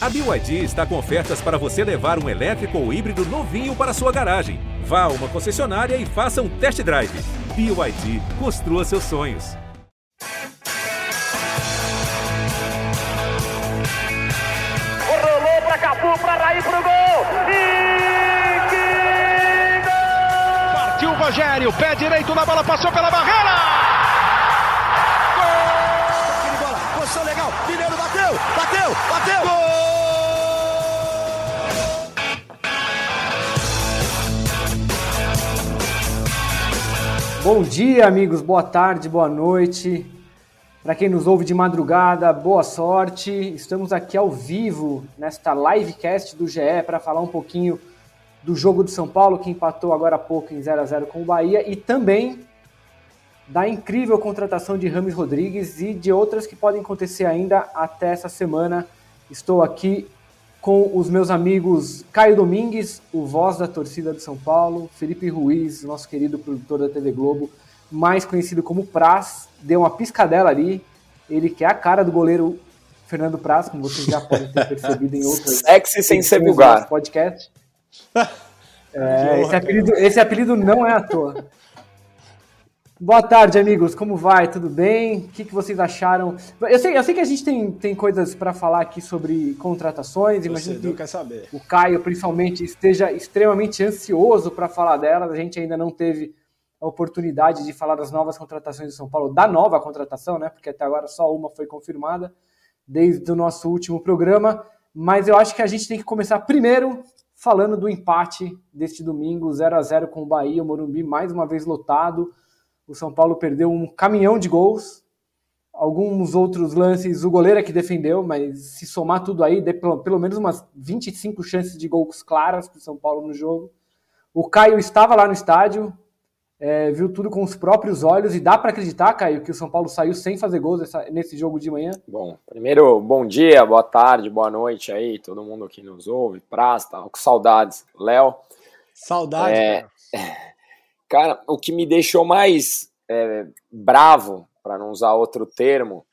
A BYD está com ofertas para você levar um elétrico ou híbrido novinho para sua garagem. Vá a uma concessionária e faça um test drive. BYD, construa seus sonhos. Rolou para Cafu, para Raí, pro gol! E que gol! Partiu o Rogério, pé direito na bola, passou pela barreira! Bom dia, amigos. Boa tarde, boa noite. Para quem nos ouve de madrugada, boa sorte. Estamos aqui ao vivo nesta livecast do GE para falar um pouquinho do jogo de São Paulo que empatou agora há pouco em 0 a 0 com o Bahia e também da incrível contratação de Rames Rodrigues e de outras que podem acontecer ainda até essa semana. Estou aqui com os meus amigos Caio Domingues, o voz da torcida de São Paulo, Felipe Ruiz, nosso querido produtor da TV Globo, mais conhecido como Praz, deu uma piscadela ali, ele que é a cara do goleiro Fernando Praz, como vocês já podem ter percebido em outras Sexy sem ser vulgar. podcast. É, esse, apelido, esse apelido não é à toa. Boa tarde, amigos. Como vai? Tudo bem? O que, que vocês acharam? Eu sei, eu sei que a gente tem, tem coisas para falar aqui sobre contratações. Imagino que quer saber. o Caio, principalmente, esteja extremamente ansioso para falar delas. A gente ainda não teve a oportunidade de falar das novas contratações de São Paulo, da nova contratação, né? Porque até agora só uma foi confirmada desde o nosso último programa. Mas eu acho que a gente tem que começar primeiro falando do empate deste domingo, 0 a 0 com o Bahia, o Morumbi mais uma vez lotado. O São Paulo perdeu um caminhão de gols. Alguns outros lances, o goleiro é que defendeu, mas se somar tudo aí, deu pelo, pelo menos umas 25 chances de gols claras para o São Paulo no jogo. O Caio estava lá no estádio, é, viu tudo com os próprios olhos e dá para acreditar, Caio, que o São Paulo saiu sem fazer gols essa, nesse jogo de manhã? Bom, primeiro, bom dia, boa tarde, boa noite aí, todo mundo que nos ouve, Prasta, com saudades. Léo. Saudades, é, Cara, o que me deixou mais é, bravo, para não usar outro termo,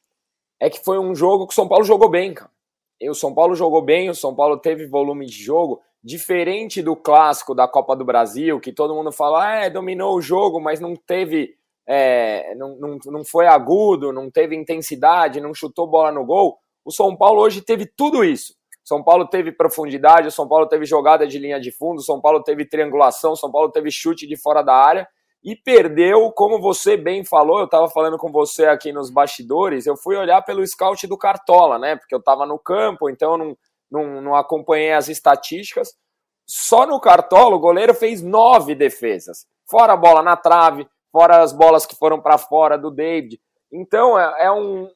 é que foi um jogo que o São Paulo jogou bem, cara. E o São Paulo jogou bem, o São Paulo teve volume de jogo, diferente do clássico da Copa do Brasil, que todo mundo fala, ah, é, dominou o jogo, mas não teve, é, não, não, não foi agudo, não teve intensidade, não chutou bola no gol. O São Paulo hoje teve tudo isso. São Paulo teve profundidade, o São Paulo teve jogada de linha de fundo, o São Paulo teve triangulação, o São Paulo teve chute de fora da área e perdeu, como você bem falou, eu estava falando com você aqui nos bastidores, eu fui olhar pelo scout do Cartola, né? Porque eu estava no campo, então eu não, não, não acompanhei as estatísticas. Só no Cartola o goleiro fez nove defesas, fora a bola na trave, fora as bolas que foram para fora do David. Então é, é, um,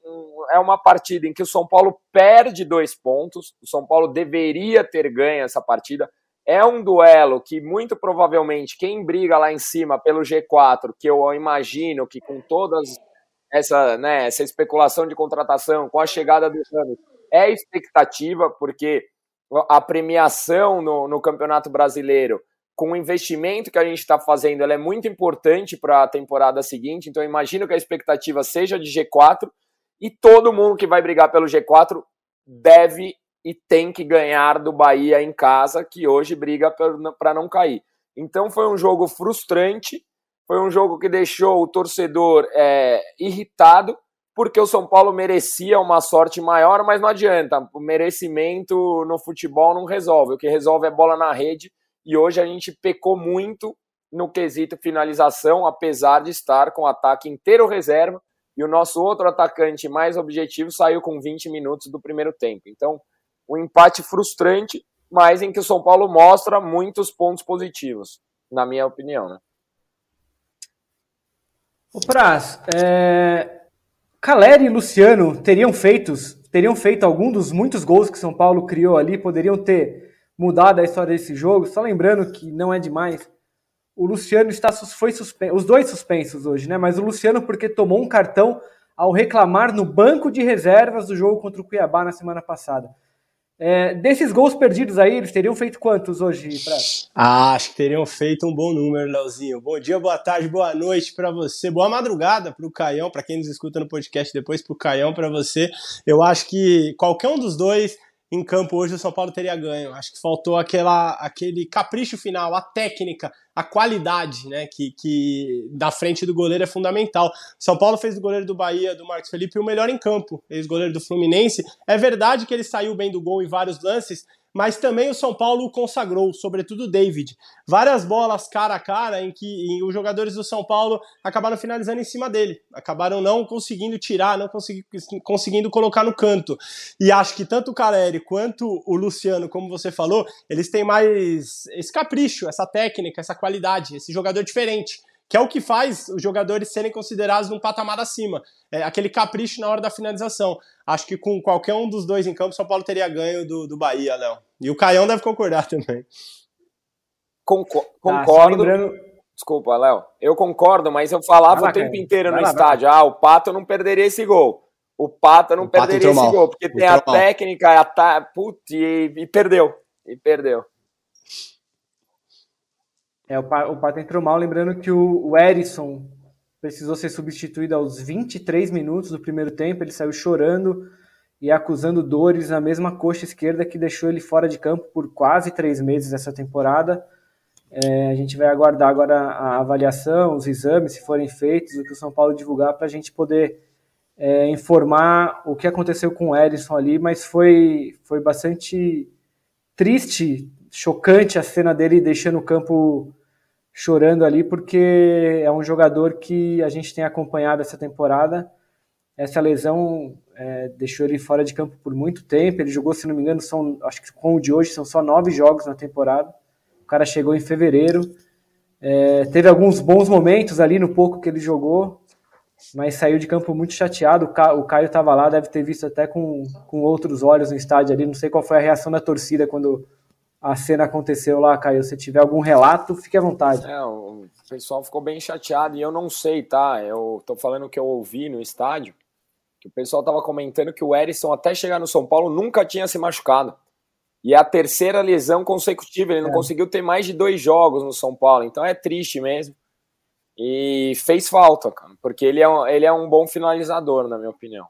é uma partida em que o São Paulo perde dois pontos. O São Paulo deveria ter ganho essa partida. É um duelo que muito provavelmente quem briga lá em cima pelo G4, que eu imagino que com todas essa, né, essa especulação de contratação, com a chegada do Ramos, é expectativa, porque a premiação no, no Campeonato Brasileiro com o investimento que a gente está fazendo, ela é muito importante para a temporada seguinte. Então, imagino que a expectativa seja de G4 e todo mundo que vai brigar pelo G4 deve e tem que ganhar do Bahia em casa, que hoje briga para não cair. Então, foi um jogo frustrante, foi um jogo que deixou o torcedor é, irritado, porque o São Paulo merecia uma sorte maior, mas não adianta. O merecimento no futebol não resolve. O que resolve é bola na rede e hoje a gente pecou muito no quesito finalização, apesar de estar com o ataque inteiro reserva, e o nosso outro atacante mais objetivo saiu com 20 minutos do primeiro tempo. Então, um empate frustrante, mas em que o São Paulo mostra muitos pontos positivos, na minha opinião. Né? O Praz, é... Caleri e Luciano teriam feito, teriam feito algum dos muitos gols que São Paulo criou ali, poderiam ter mudar a história desse jogo. Só lembrando que não é demais. O Luciano está foi suspenso, os dois suspensos hoje, né? Mas o Luciano porque tomou um cartão ao reclamar no banco de reservas do jogo contra o Cuiabá na semana passada. É, desses gols perdidos aí, eles teriam feito quantos hoje, Prato? Ah, acho que teriam feito um bom número, Leozinho. Bom dia, boa tarde, boa noite para você. Boa madrugada para o Caião, para quem nos escuta no podcast depois, para o Caião, para você. Eu acho que qualquer um dos dois em campo hoje o São Paulo teria ganho. Acho que faltou aquela, aquele capricho final, a técnica, a qualidade, né? Que, que da frente do goleiro é fundamental. São Paulo fez do goleiro do Bahia, do Marcos Felipe, o melhor em campo. Ex-goleiro do Fluminense. É verdade que ele saiu bem do gol em vários lances, mas também o São Paulo consagrou, sobretudo o David. Várias bolas cara a cara em que em, os jogadores do São Paulo acabaram finalizando em cima dele, acabaram não conseguindo tirar, não consegui, conseguindo colocar no canto. E acho que tanto o Caleri quanto o Luciano, como você falou, eles têm mais esse capricho, essa técnica, essa qualidade, esse jogador diferente que é o que faz os jogadores serem considerados num patamar acima. É aquele capricho na hora da finalização. Acho que com qualquer um dos dois em campo, São Paulo teria ganho do, do Bahia, Léo. E o Caião deve concordar também. Concor ah, concordo. lembrando... Desculpa, Léo. Eu concordo, mas eu falava lá, o tempo inteiro no lá, estádio. Ah, o Pato não perderia esse gol. O Pato não o perderia esse mal. gol, porque tem a mal. técnica, a ta... Putz, e, e perdeu. E perdeu. É, o, o Pato entrou mal, lembrando que o, o Erisson precisou ser substituído aos 23 minutos do primeiro tempo, ele saiu chorando e acusando dores na mesma coxa esquerda que deixou ele fora de campo por quase três meses essa temporada. É, a gente vai aguardar agora a avaliação, os exames, se forem feitos, o que o São Paulo divulgar, para a gente poder é, informar o que aconteceu com o Erisson ali, mas foi, foi bastante triste, chocante a cena dele deixando o campo chorando ali, porque é um jogador que a gente tem acompanhado essa temporada. Essa lesão é, deixou ele fora de campo por muito tempo. Ele jogou, se não me engano, são, acho que com o de hoje são só nove jogos na temporada. O cara chegou em fevereiro. É, teve alguns bons momentos ali no pouco que ele jogou, mas saiu de campo muito chateado. O Caio estava lá, deve ter visto até com, com outros olhos no estádio ali. Não sei qual foi a reação da torcida quando a cena aconteceu lá, Caio. Se tiver algum relato, fique à vontade. É, o pessoal ficou bem chateado e eu não sei, tá? Eu tô falando o que eu ouvi no estádio, que o pessoal tava comentando que o Erisson, até chegar no São Paulo, nunca tinha se machucado. E é a terceira lesão consecutiva, ele não é. conseguiu ter mais de dois jogos no São Paulo, então é triste mesmo. E fez falta, cara, porque ele é um, ele é um bom finalizador, na minha opinião.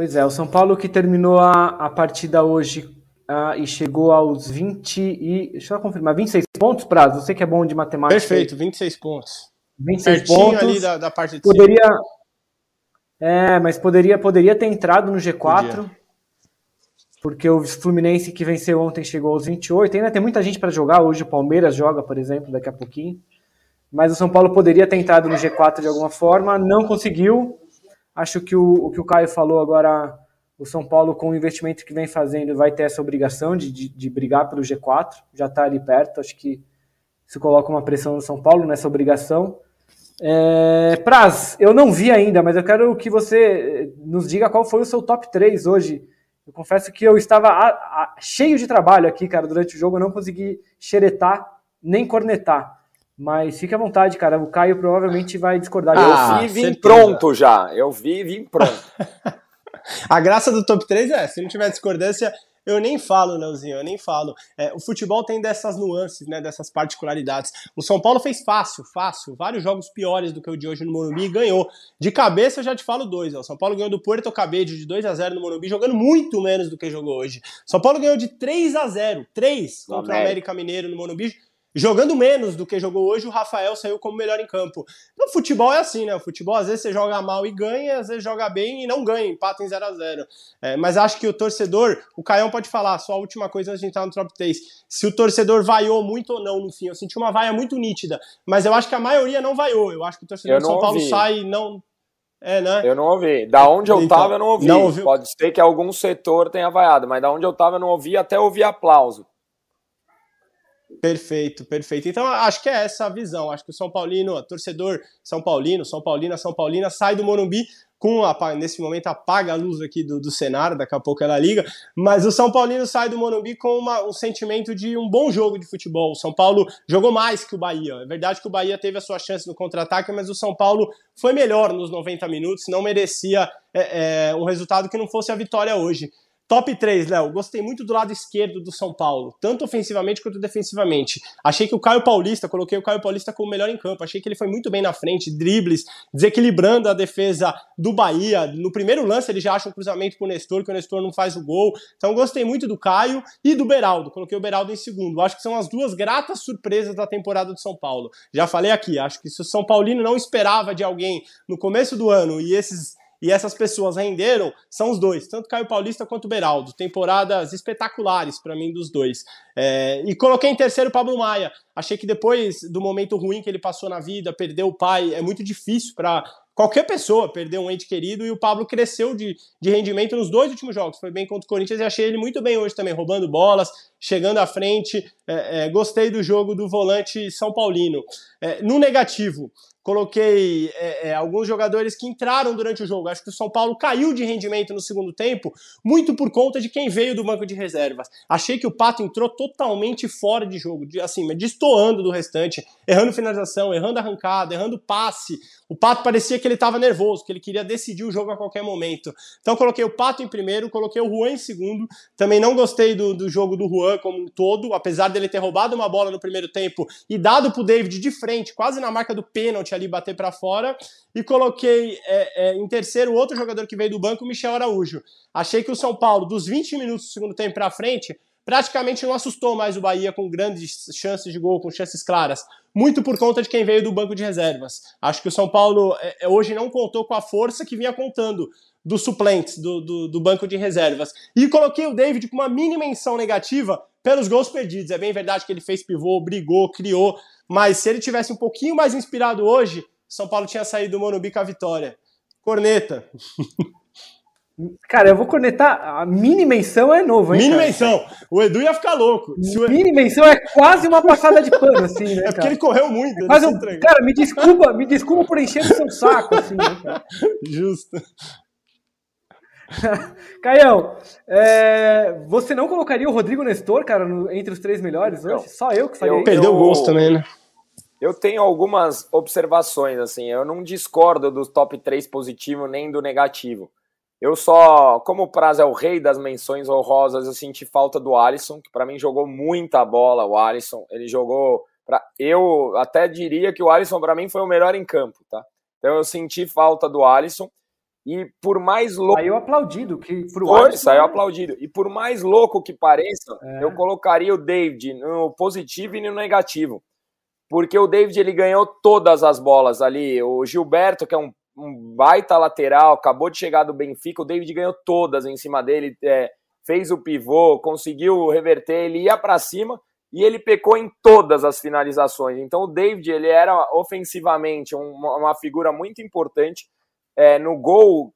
Pois é, o São Paulo que terminou a, a partida hoje uh, e chegou aos 20 e. Deixa eu confirmar, 26 pontos, Prazo. Você que é bom de matemática. Perfeito, 26 pontos. 26 Pertinho pontos. ali da, da parte de poderia, cima. É, mas poderia, poderia ter entrado no G4. Podia. Porque o Fluminense que venceu ontem chegou aos 28. Ainda tem muita gente para jogar. Hoje o Palmeiras joga, por exemplo, daqui a pouquinho. Mas o São Paulo poderia ter entrado no G4 de alguma forma, não conseguiu. Acho que o, o que o Caio falou agora, o São Paulo, com o investimento que vem fazendo, vai ter essa obrigação de, de, de brigar pelo G4, já está ali perto. Acho que se coloca uma pressão no São Paulo nessa obrigação. É, Praz, eu não vi ainda, mas eu quero que você nos diga qual foi o seu top 3 hoje. Eu confesso que eu estava a, a, cheio de trabalho aqui, cara, durante o jogo, eu não consegui xeretar nem cornetar. Mas fique à vontade, cara. O Caio provavelmente vai discordar. Ah, eu vi vim pronto já. Eu vi vim pronto. a graça do top 3 é, se não tiver discordância, eu nem falo, Leozinho, eu nem falo. É, o futebol tem dessas nuances, né, dessas particularidades. O São Paulo fez fácil, fácil, vários jogos piores do que o de hoje no Morumbi e ganhou. De cabeça eu já te falo dois. Ó. O São Paulo ganhou do Puerto Cabello de 2 a 0 no Morumbi, jogando muito menos do que jogou hoje. São Paulo ganhou de 3 a 0 3 contra o América Mineiro no Morumbi jogando menos do que jogou hoje, o Rafael saiu como melhor em campo. Então, o futebol é assim, né? O futebol às vezes você joga mal e ganha, às vezes joga bem e não ganha, empata em 0 a 0 é, Mas acho que o torcedor, o Caião pode falar, só a última coisa antes de entrar no top 3. Se o torcedor vaiou muito ou não no fim. Eu senti uma vaia muito nítida, mas eu acho que a maioria não vaiou. Eu acho que o torcedor de São Paulo ouvi. sai não. É, né? Eu não ouvi. Da onde eu então, tava, eu não ouvi. Não Pode ser que algum setor tenha vaiado, mas da onde eu tava, eu não ouvi, até ouvi aplauso. Perfeito, perfeito. Então acho que é essa a visão. Acho que o São Paulino, torcedor São Paulino, São Paulina, São Paulina, sai do Morumbi com a, nesse momento apaga a luz aqui do, do cenário, daqui a pouco ela liga, mas o São Paulino sai do Morumbi com uma, um sentimento de um bom jogo de futebol. O São Paulo jogou mais que o Bahia. É verdade que o Bahia teve a sua chance no contra-ataque, mas o São Paulo foi melhor nos 90 minutos, não merecia é, é, um resultado que não fosse a vitória hoje Top 3, Léo. Gostei muito do lado esquerdo do São Paulo, tanto ofensivamente quanto defensivamente. Achei que o Caio Paulista, coloquei o Caio Paulista como o melhor em campo. Achei que ele foi muito bem na frente, dribles, desequilibrando a defesa do Bahia. No primeiro lance, ele já acha um cruzamento pro Nestor, que o Nestor não faz o gol. Então, gostei muito do Caio e do Beraldo. Coloquei o Beraldo em segundo. Acho que são as duas gratas surpresas da temporada do São Paulo. Já falei aqui, acho que se o São Paulino não esperava de alguém no começo do ano e esses e essas pessoas renderam são os dois, tanto Caio Paulista quanto Beraldo. Temporadas espetaculares para mim dos dois. É, e coloquei em terceiro Pablo Maia. Achei que depois do momento ruim que ele passou na vida, perdeu o pai, é muito difícil para qualquer pessoa perder um ente querido. E o Pablo cresceu de, de rendimento nos dois últimos jogos. Foi bem contra o Corinthians e achei ele muito bem hoje também, roubando bolas, chegando à frente. É, é, gostei do jogo do volante São Paulino. É, no negativo, coloquei é, é, alguns jogadores que entraram durante o jogo. Acho que o São Paulo caiu de rendimento no segundo tempo, muito por conta de quem veio do banco de reservas. Achei que o Pato entrou totalmente fora de jogo, assim, destoando do restante, errando finalização, errando arrancada, errando passe. O Pato parecia que ele estava nervoso, que ele queria decidir o jogo a qualquer momento. Então coloquei o Pato em primeiro, coloquei o Juan em segundo. Também não gostei do, do jogo do Juan como um todo, apesar dele ter roubado uma bola no primeiro tempo e dado pro David de frente, quase na marca do pênalti ali bater para fora. E coloquei é, é, em terceiro outro jogador que veio do banco, Michel Araújo. Achei que o São Paulo, dos 20 minutos do segundo tempo para frente, praticamente não assustou mais o Bahia com grandes chances de gol, com chances claras. Muito por conta de quem veio do banco de reservas. Acho que o São Paulo é, é hoje não contou com a força que vinha contando dos suplentes do, do, do, banco de reservas. E coloquei o David com uma mini menção negativa pelos gols perdidos. É bem verdade que ele fez pivô, brigou, criou, mas se ele tivesse um pouquinho mais inspirado hoje, São Paulo tinha saído do Morumbi com a vitória. Corneta. Cara, eu vou cornetar. A mini menção é novo, hein? Mini cara? menção. O Edu ia ficar louco. O... Mini menção é quase uma passada de pano, assim, né? É porque ele correu muito. Mas um... Cara, me desculpa, me desculpa por encher o seu saco, assim, né, cara? Justo. Caião, é... você não colocaria o Rodrigo Nestor, cara, no... entre os três melhores hoje? Não. Só eu que faria eu, Perdeu o gosto também, né? Eu tenho algumas observações, assim, eu não discordo do top 3 positivo nem do negativo. Eu só, como o Prazo é o rei das menções honrosas, eu senti falta do Alisson, que para mim jogou muita bola, o Alisson. Ele jogou. Pra, eu até diria que o Alisson para mim foi o melhor em campo, tá? Então eu senti falta do Alisson. E por mais louco. Saiu aplaudido. Que pro foi, Alisson, saiu aplaudido. E por mais louco que pareça, é. eu colocaria o David no positivo e no negativo. Porque o David ele ganhou todas as bolas ali. O Gilberto, que é um um baita lateral, acabou de chegar do Benfica, o David ganhou todas em cima dele, é, fez o pivô, conseguiu reverter, ele ia para cima e ele pecou em todas as finalizações. Então o David ele era ofensivamente uma, uma figura muito importante é, no gol.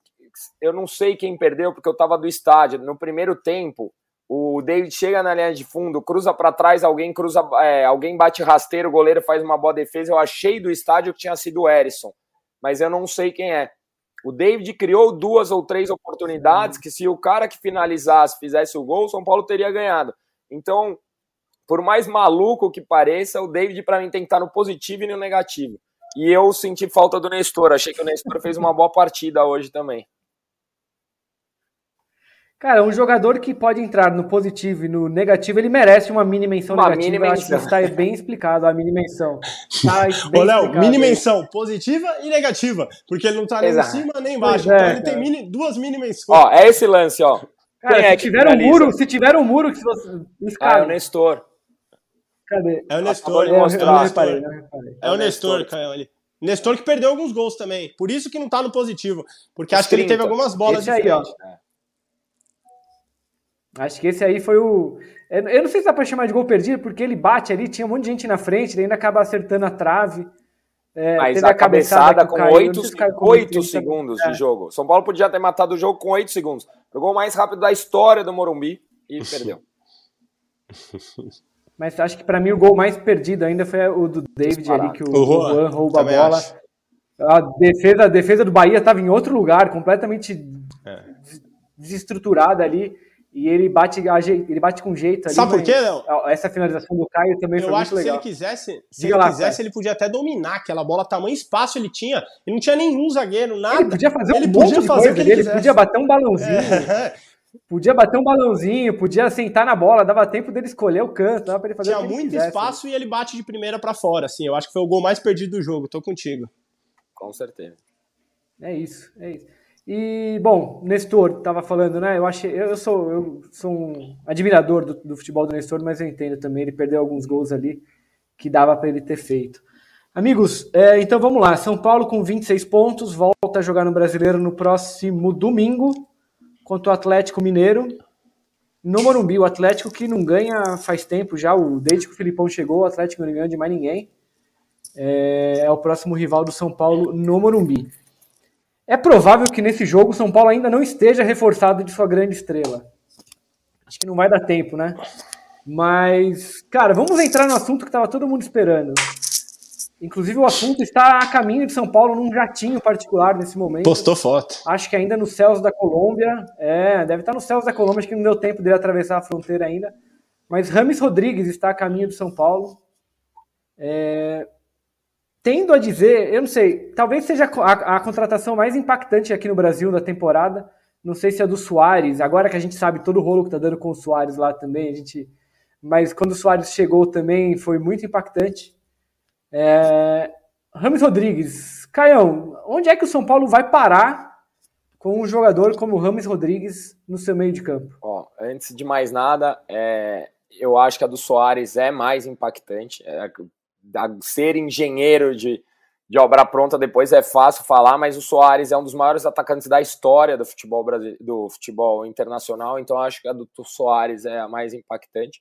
Eu não sei quem perdeu porque eu estava do estádio. No primeiro tempo, o David chega na linha de fundo, cruza para trás, alguém cruza, é, alguém bate rasteiro, o goleiro faz uma boa defesa. Eu achei do estádio que tinha sido o Erisson mas eu não sei quem é. O David criou duas ou três oportunidades que, se o cara que finalizasse fizesse o gol, o São Paulo teria ganhado. Então, por mais maluco que pareça, o David, para mim, tem que estar no positivo e no negativo. E eu senti falta do Nestor. Achei que o Nestor fez uma boa partida hoje também. Cara, um jogador que pode entrar no positivo e no negativo, ele merece uma mini menção uma negativa. Mini menção. acho que está bem explicado a mini menção. Tá Ô, Léo, mini menção positiva e negativa, porque ele não está nem Exato. em cima nem embaixo. É, então ele tem mini, duas mini menções. Ó, é esse lance, ó. Cara, se, é tiver um muro, se tiver um muro que você. Ah, é o Nestor. Cadê? É o Nestor. É, mostrar, eu reparei, reparei. É o Nestor, Caio, ali. Nestor que perdeu alguns gols também. Por isso que não tá no positivo. Porque Os acho 30. que ele teve algumas bolas Esse aí, ó. É. Acho que esse aí foi o. Eu não sei se dá para chamar de gol perdido, porque ele bate ali, tinha um monte de gente na frente, ele ainda acaba acertando a trave. É, Mas a, a cabeçada, com oito oito segundos de jogo. São Paulo podia ter matado o jogo com oito segundos. Jogou o mais rápido da história do Morumbi e perdeu. Mas acho que para mim o gol mais perdido ainda foi o do David Disparado. ali, que o, o Juan rouba a bola. Acho. A defesa, a defesa do Bahia estava em outro lugar, completamente é. desestruturada ali. E ele bate, ele bate com jeito ali. Sabe por quê, Léo? Essa finalização do Caio também eu foi muito legal. Eu acho que se ele quisesse, se ele lá, quisesse, ele podia até dominar aquela bola, tamanho espaço ele tinha. Ele não tinha nenhum zagueiro, nada. Ele podia fazer ele um podia fazer coisa, ele, ele podia bater um balãozinho. É. Podia bater um balãozinho, podia sentar na bola, dava tempo dele escolher o canto, dava pra ele fazer Tinha muito quisesse, espaço né? e ele bate de primeira para fora, assim. Eu acho que foi o gol mais perdido do jogo. Tô contigo. Com certeza. É isso, é isso. E, bom, Nestor tava falando, né? Eu achei, eu sou, eu sou um admirador do, do futebol do Nestor, mas eu entendo também, ele perdeu alguns gols ali que dava para ele ter feito. Amigos, é, então vamos lá. São Paulo com 26 pontos, volta a jogar no Brasileiro no próximo domingo contra o Atlético Mineiro. No Morumbi, o Atlético que não ganha faz tempo já, o, desde que o Filipão chegou, o Atlético não ganha de mais ninguém. É, é o próximo rival do São Paulo no Morumbi. É provável que nesse jogo o São Paulo ainda não esteja reforçado de sua grande estrela. Acho que não vai dar tempo, né? Mas, cara, vamos entrar no assunto que estava todo mundo esperando. Inclusive, o assunto está a caminho de São Paulo num jatinho particular nesse momento. Postou foto. Acho que ainda nos céus da Colômbia. É, deve estar nos céus da Colômbia, acho que não deu tempo dele atravessar a fronteira ainda. Mas Rames Rodrigues está a caminho de São Paulo. É, tendo a dizer, eu não sei, talvez seja a, a, contratação mais impactante aqui no Brasil da temporada. Não sei se é do Soares, agora que a gente sabe todo o rolo que tá dando com o Soares lá também, a gente. Mas quando o Soares chegou também foi muito impactante. É... Rames Rodrigues, Caião, onde é que o São Paulo vai parar com um jogador como o Rames Rodrigues no seu meio de campo? Ó, antes de mais nada, é... eu acho que a do Soares é mais impactante. É... Ser engenheiro de, de obra pronta depois é fácil falar, mas o Soares é um dos maiores atacantes da história do futebol, do futebol internacional, então acho que a do Soares é a mais impactante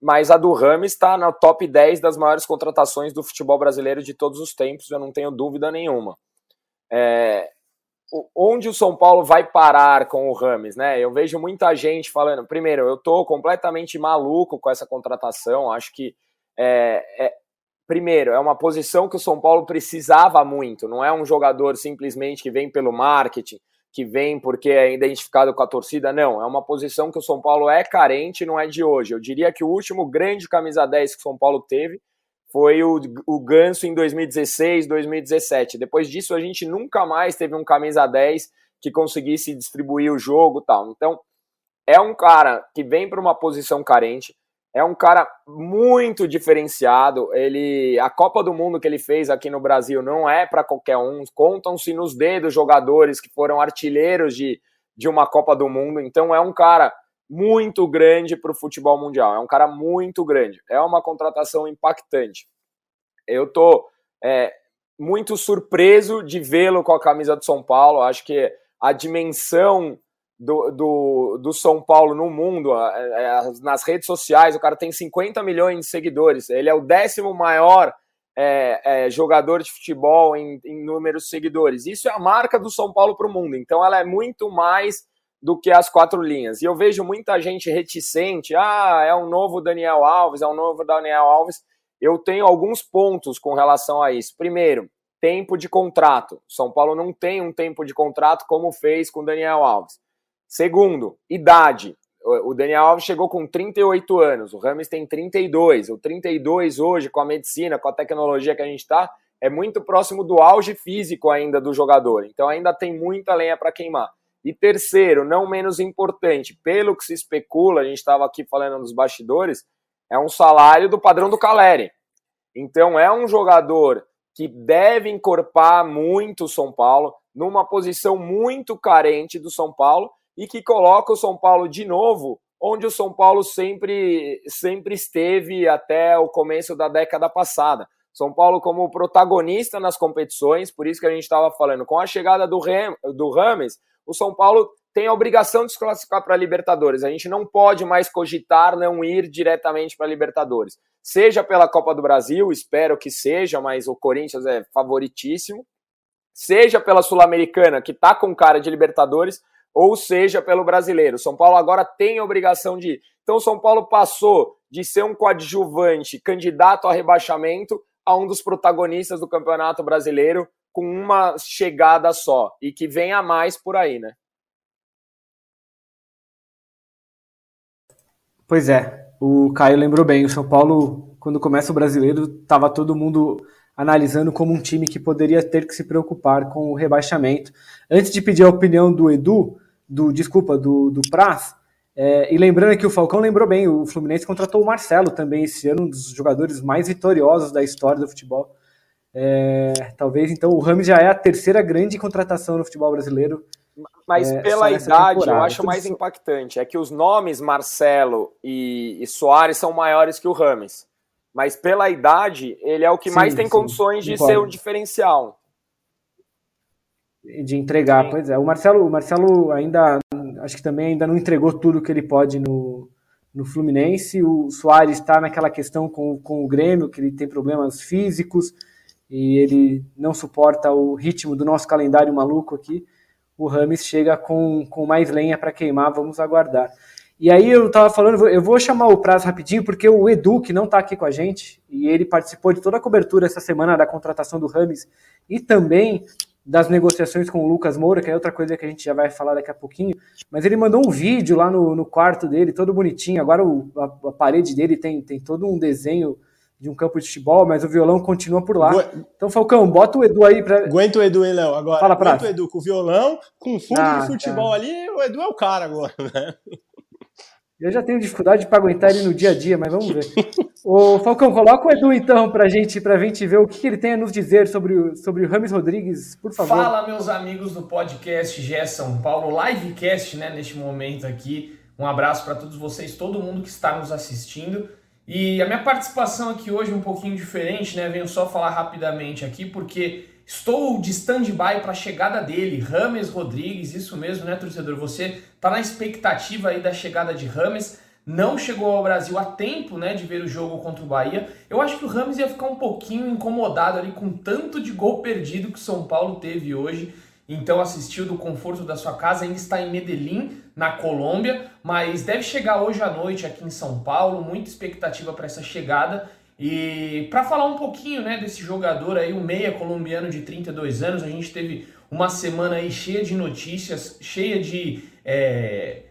mas a do Rames está na top 10 das maiores contratações do futebol brasileiro de todos os tempos, eu não tenho dúvida nenhuma. É, onde o São Paulo vai parar com o Rames, né? Eu vejo muita gente falando. Primeiro, eu tô completamente maluco com essa contratação. Acho que é, é, primeiro é uma posição que o São Paulo precisava muito. Não é um jogador simplesmente que vem pelo marketing que vem porque é identificado com a torcida, não. É uma posição que o São Paulo é carente, não é de hoje. Eu diria que o último grande camisa 10 que o São Paulo teve foi o, o Ganso em 2016, 2017. Depois disso, a gente nunca mais teve um camisa 10 que conseguisse distribuir o jogo tal. Então, é um cara que vem para uma posição carente, é um cara muito diferenciado. Ele, a Copa do Mundo que ele fez aqui no Brasil não é para qualquer um. Contam-se nos dedos jogadores que foram artilheiros de, de uma Copa do Mundo. Então é um cara muito grande para o futebol mundial. É um cara muito grande. É uma contratação impactante. Eu tô é, muito surpreso de vê-lo com a camisa do São Paulo. Acho que a dimensão do, do, do, São Paulo no mundo, nas redes sociais, o cara tem 50 milhões de seguidores. Ele é o décimo maior é, é, jogador de futebol em, em números de seguidores. Isso é a marca do São Paulo para o mundo. Então ela é muito mais do que as quatro linhas. E eu vejo muita gente reticente. Ah, é um novo Daniel Alves, é um novo Daniel Alves. Eu tenho alguns pontos com relação a isso. Primeiro, tempo de contrato. São Paulo não tem um tempo de contrato como fez com Daniel Alves. Segundo, idade. O Daniel Alves chegou com 38 anos, o Rames tem 32. O 32 hoje, com a medicina, com a tecnologia que a gente está, é muito próximo do auge físico ainda do jogador. Então ainda tem muita lenha para queimar. E terceiro, não menos importante, pelo que se especula, a gente estava aqui falando nos bastidores, é um salário do padrão do Caleri. Então é um jogador que deve encorpar muito o São Paulo, numa posição muito carente do São Paulo, e que coloca o São Paulo de novo onde o São Paulo sempre, sempre esteve até o começo da década passada. São Paulo como protagonista nas competições, por isso que a gente estava falando, com a chegada do, Rem, do Rames, o São Paulo tem a obrigação de se classificar para a Libertadores. A gente não pode mais cogitar não ir diretamente para a Libertadores. Seja pela Copa do Brasil, espero que seja, mas o Corinthians é favoritíssimo. Seja pela Sul-Americana, que está com cara de Libertadores, ou seja pelo brasileiro. São Paulo agora tem a obrigação de ir. Então, São Paulo passou de ser um coadjuvante candidato a rebaixamento a um dos protagonistas do Campeonato Brasileiro com uma chegada só e que vem a mais por aí, né? Pois é, o Caio lembrou bem. O São Paulo, quando começa o brasileiro, estava todo mundo analisando como um time que poderia ter que se preocupar com o rebaixamento. Antes de pedir a opinião do Edu, do desculpa, do, do Praz. É, e lembrando que o Falcão lembrou bem, o Fluminense contratou o Marcelo também esse ano, um dos jogadores mais vitoriosos da história do futebol. É, talvez então o Ramos já é a terceira grande contratação no futebol brasileiro. Mas é, pela idade, eu acho mais impactante. É que os nomes Marcelo e, e Soares são maiores que o Rames. Mas pela idade, ele é o que sim, mais tem sim, condições de ser um diferencial. De entregar, sim. pois é. O Marcelo, o Marcelo ainda, acho que também ainda não entregou tudo que ele pode no, no Fluminense. O Soares está naquela questão com, com o Grêmio, que ele tem problemas físicos e ele não suporta o ritmo do nosso calendário maluco aqui. O Rames chega com, com mais lenha para queimar, vamos aguardar. E aí eu estava falando, eu vou chamar o prazo rapidinho, porque o Edu, que não está aqui com a gente, e ele participou de toda a cobertura essa semana da contratação do Rames e também das negociações com o Lucas Moura, que é outra coisa que a gente já vai falar daqui a pouquinho, mas ele mandou um vídeo lá no, no quarto dele, todo bonitinho, agora o, a, a, parede dele tem, tem todo um desenho de um campo de futebol, mas o violão continua por lá. Então, Falcão, bota o Edu aí para. Aguenta o Edu, hein, Léo? Agora, Fala aguenta o Edu com o violão, com fundo ah, de futebol tá. ali, o Edu é o cara agora, né? Eu já tenho dificuldade para aguentar ele no dia a dia, mas vamos ver. Ô, Falcão, coloca o Edu então para gente, a gente ver o que, que, ele tem a nos dizer sobre o, sobre o Rames Rodrigues, por favor. Fala, meus amigos do podcast GE São Paulo, livecast, né, neste momento aqui. Um abraço para todos vocês, todo mundo que está nos assistindo. E a minha participação aqui hoje é um pouquinho diferente, né? Venho só falar rapidamente aqui, porque estou de stand-by para a chegada dele, Rames Rodrigues, isso mesmo, né, torcedor? Você está na expectativa aí da chegada de Rames, não chegou ao Brasil a tempo, né, de ver o jogo contra o Bahia. Eu acho que o Rames ia ficar um pouquinho incomodado ali com tanto de gol perdido que o São Paulo teve hoje. Então assistiu do conforto da sua casa, ainda está em Medellín, na Colômbia, mas deve chegar hoje à noite aqui em São Paulo, muita expectativa para essa chegada. E para falar um pouquinho, né, desse jogador aí, o meia colombiano de 32 anos, a gente teve uma semana aí cheia de notícias, cheia de é,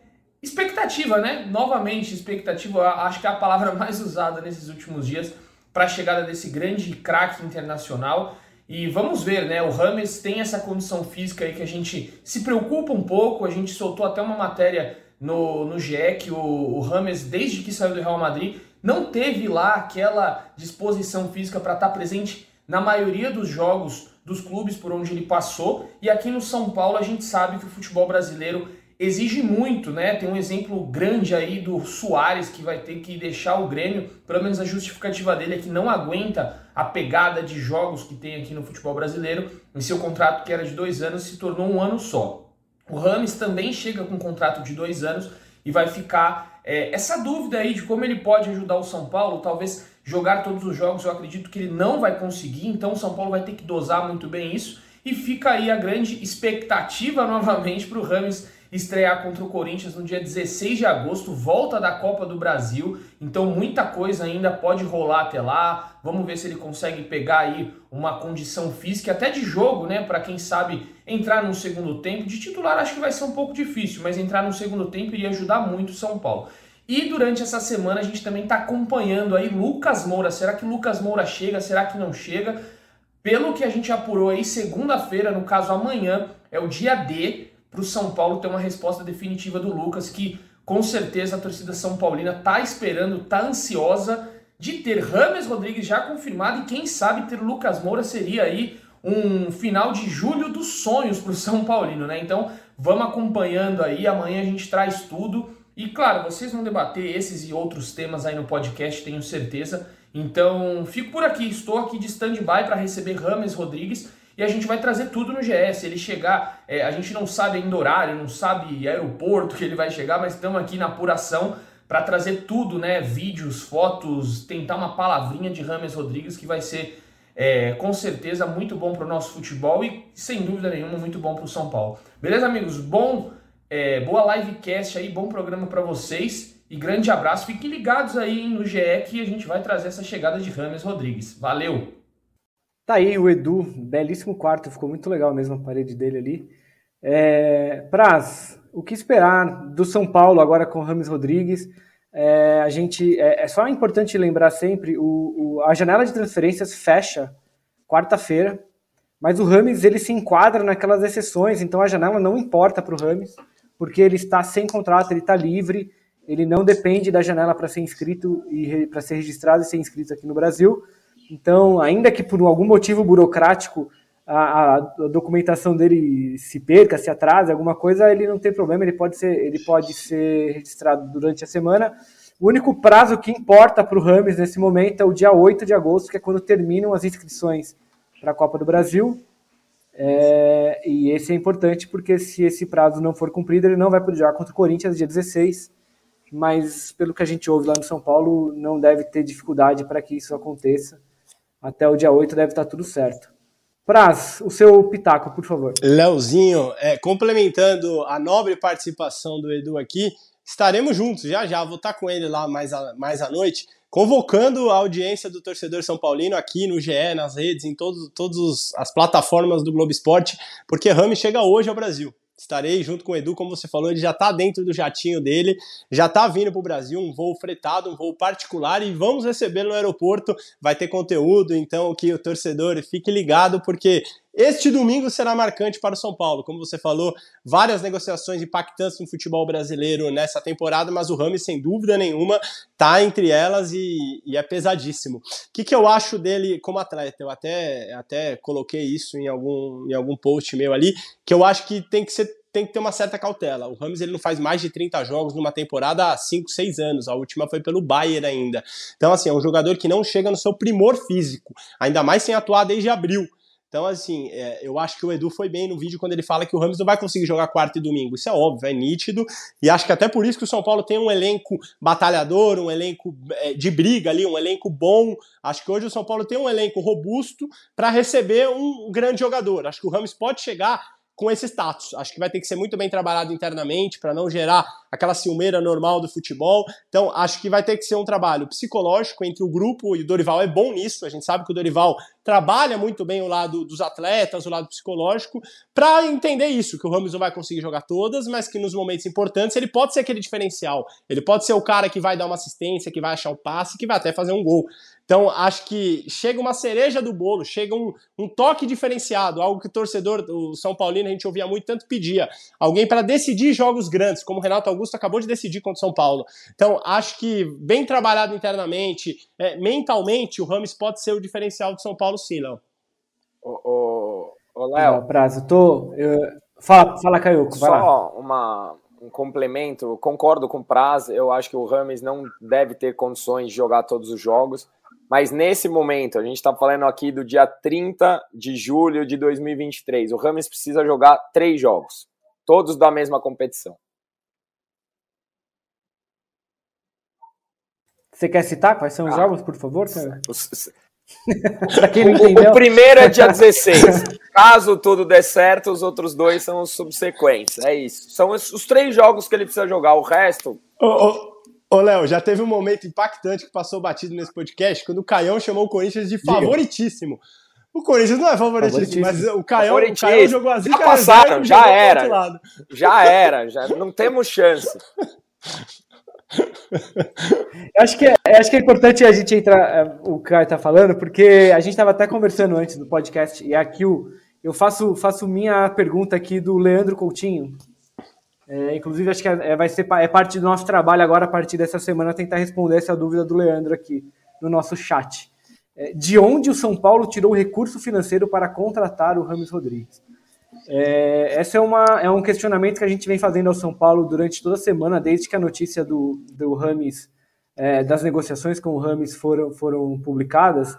expectativa, né? Novamente, expectativa, acho que é a palavra mais usada nesses últimos dias para a chegada desse grande craque internacional. E vamos ver, né? O Rames tem essa condição física aí que a gente se preocupa um pouco. A gente soltou até uma matéria no, no GE que o, o Rames, desde que saiu do Real Madrid, não teve lá aquela disposição física para estar tá presente na maioria dos jogos dos clubes por onde ele passou. E aqui no São Paulo a gente sabe que o futebol brasileiro exige muito, né? Tem um exemplo grande aí do Soares que vai ter que deixar o Grêmio, pelo menos a justificativa dele é que não aguenta a pegada de jogos que tem aqui no futebol brasileiro. Em seu contrato, que era de dois anos, se tornou um ano só. O Rames também chega com um contrato de dois anos e vai ficar é, essa dúvida aí de como ele pode ajudar o São Paulo, talvez jogar todos os jogos, eu acredito que ele não vai conseguir, então o São Paulo vai ter que dosar muito bem isso. E fica aí a grande expectativa novamente para o Rames estrear contra o Corinthians no dia 16 de agosto, volta da Copa do Brasil, então muita coisa ainda pode rolar até lá. Vamos ver se ele consegue pegar aí uma condição física, até de jogo, né? Para quem sabe entrar no segundo tempo. De titular acho que vai ser um pouco difícil, mas entrar no segundo tempo iria ajudar muito o São Paulo. E durante essa semana a gente também está acompanhando aí Lucas Moura. Será que Lucas Moura chega? Será que não chega? Pelo que a gente apurou aí, segunda-feira, no caso amanhã, é o dia D para o São Paulo ter uma resposta definitiva do Lucas, que com certeza a torcida São Paulina está esperando, está ansiosa de ter Rames Rodrigues já confirmado e quem sabe ter Lucas Moura seria aí um final de julho dos sonhos para o São Paulino, né? Então vamos acompanhando aí, amanhã a gente traz tudo. E claro, vocês vão debater esses e outros temas aí no podcast, tenho certeza. Então fico por aqui, estou aqui de stand-by para receber Rames Rodrigues e a gente vai trazer tudo no GS. Ele chegar, é, a gente não sabe ainda horário, não sabe aeroporto que ele vai chegar, mas estamos aqui na apuração para trazer tudo, né? Vídeos, fotos, tentar uma palavrinha de Rames Rodrigues que vai ser é, com certeza muito bom para o nosso futebol e sem dúvida nenhuma muito bom para o São Paulo. Beleza, amigos? Bom, é, boa livecast aí, bom programa para vocês e grande abraço. Fiquem ligados aí no GE que a gente vai trazer essa chegada de Rames Rodrigues. Valeu! Tá aí o Edu, belíssimo quarto, ficou muito legal mesmo a parede dele ali. É, Praz, o que esperar do São Paulo agora com Rames Rodrigues? É, a gente é, é, só importante lembrar sempre o, o, a janela de transferências fecha quarta-feira, mas o Rames ele se enquadra naquelas exceções, então a janela não importa para o Rames. Porque ele está sem contrato, ele está livre, ele não depende da janela para ser inscrito e para ser registrado e ser inscrito aqui no Brasil. Então, ainda que por algum motivo burocrático a, a, documentação dele se perca, se atrase, alguma coisa, ele não tem problema, ele pode ser, ele pode ser registrado durante a semana. O único prazo que importa para o Rames nesse momento é o dia 8 de agosto, que é quando terminam as inscrições para a Copa do Brasil. É, e esse é importante porque se esse prazo não for cumprido, ele não vai poder jogar contra o Corinthians dia 16. Mas pelo que a gente ouve lá no São Paulo, não deve ter dificuldade para que isso aconteça. Até o dia 8 deve estar tudo certo. Praz, o seu pitaco, por favor. Leozinho, é, complementando a nobre participação do Edu aqui, estaremos juntos já já. Vou estar com ele lá mais, a, mais à noite convocando a audiência do torcedor São Paulino aqui no GE, nas redes, em todas todos as plataformas do Globo Esporte, porque Rami chega hoje ao Brasil. Estarei junto com o Edu, como você falou, ele já está dentro do jatinho dele, já está vindo para o Brasil, um voo fretado, um voo particular, e vamos recebê-lo no aeroporto. Vai ter conteúdo, então que o torcedor fique ligado, porque este domingo será marcante para o São Paulo. Como você falou, várias negociações impactantes no futebol brasileiro nessa temporada, mas o Rami, sem dúvida nenhuma, está entre elas e, e é pesadíssimo. O que, que eu acho dele como atleta? Eu até, até coloquei isso em algum, em algum post meu ali, que eu acho que tem que ser tem que ter uma certa cautela. O Ramos ele não faz mais de 30 jogos numa temporada há 5, 6 anos. A última foi pelo Bayern ainda. Então, assim, é um jogador que não chega no seu primor físico, ainda mais sem atuar desde abril. Então, assim, é, eu acho que o Edu foi bem no vídeo quando ele fala que o Ramos não vai conseguir jogar quarta e domingo. Isso é óbvio, é nítido. E acho que até por isso que o São Paulo tem um elenco batalhador, um elenco é, de briga ali, um elenco bom. Acho que hoje o São Paulo tem um elenco robusto para receber um grande jogador. Acho que o Ramos pode chegar com esse status. Acho que vai ter que ser muito bem trabalhado internamente para não gerar aquela ciumeira normal do futebol. Então, acho que vai ter que ser um trabalho psicológico entre o grupo e o Dorival é bom nisso. A gente sabe que o Dorival trabalha muito bem o lado dos atletas, o lado psicológico, para entender isso, que o Ramos não vai conseguir jogar todas, mas que nos momentos importantes ele pode ser aquele diferencial. Ele pode ser o cara que vai dar uma assistência, que vai achar o passe, que vai até fazer um gol. Então, acho que chega uma cereja do bolo, chega um, um toque diferenciado, algo que o torcedor, o São Paulino, a gente ouvia muito, tanto pedia. Alguém para decidir jogos grandes, como o Renato Augusto acabou de decidir contra o São Paulo. Então, acho que bem trabalhado internamente, é, mentalmente, o Rames pode ser o diferencial do São Paulo, sim, Léo. Ô, ô, Léo. Prazo, tô. Eu... Fala, fala Caio. Só uma, um complemento, concordo com o Praz, eu acho que o Rames não deve ter condições de jogar todos os jogos. Mas nesse momento, a gente está falando aqui do dia 30 de julho de 2023. O Rames precisa jogar três jogos, todos da mesma competição. Você quer citar quais são os ah, jogos, por favor? Os. O, o primeiro é dia 16. Caso tudo der certo, os outros dois são os subsequentes. É isso. São os, os três jogos que ele precisa jogar. O resto. Oh, oh. Ô, Léo, já teve um momento impactante que passou batido nesse podcast, quando o Caião chamou o Corinthians de favoritíssimo. O Corinthians não é favoritíssimo, mas o Caião, o Caião jogou as Já passaram, já era. Já era, já não temos chance. Eu acho que, é, acho que é importante a gente entrar, é, o Caio está falando, porque a gente estava até conversando antes do podcast, e aqui o, eu faço, faço minha pergunta aqui do Leandro Coutinho, é, inclusive, acho que é, é, vai ser é parte do nosso trabalho agora, a partir dessa semana, tentar responder essa dúvida do Leandro aqui no nosso chat. É, de onde o São Paulo tirou o recurso financeiro para contratar o Rames Rodrigues? É, esse é, uma, é um questionamento que a gente vem fazendo ao São Paulo durante toda a semana, desde que a notícia do, do Rames, é, das negociações com o Rames foram, foram publicadas,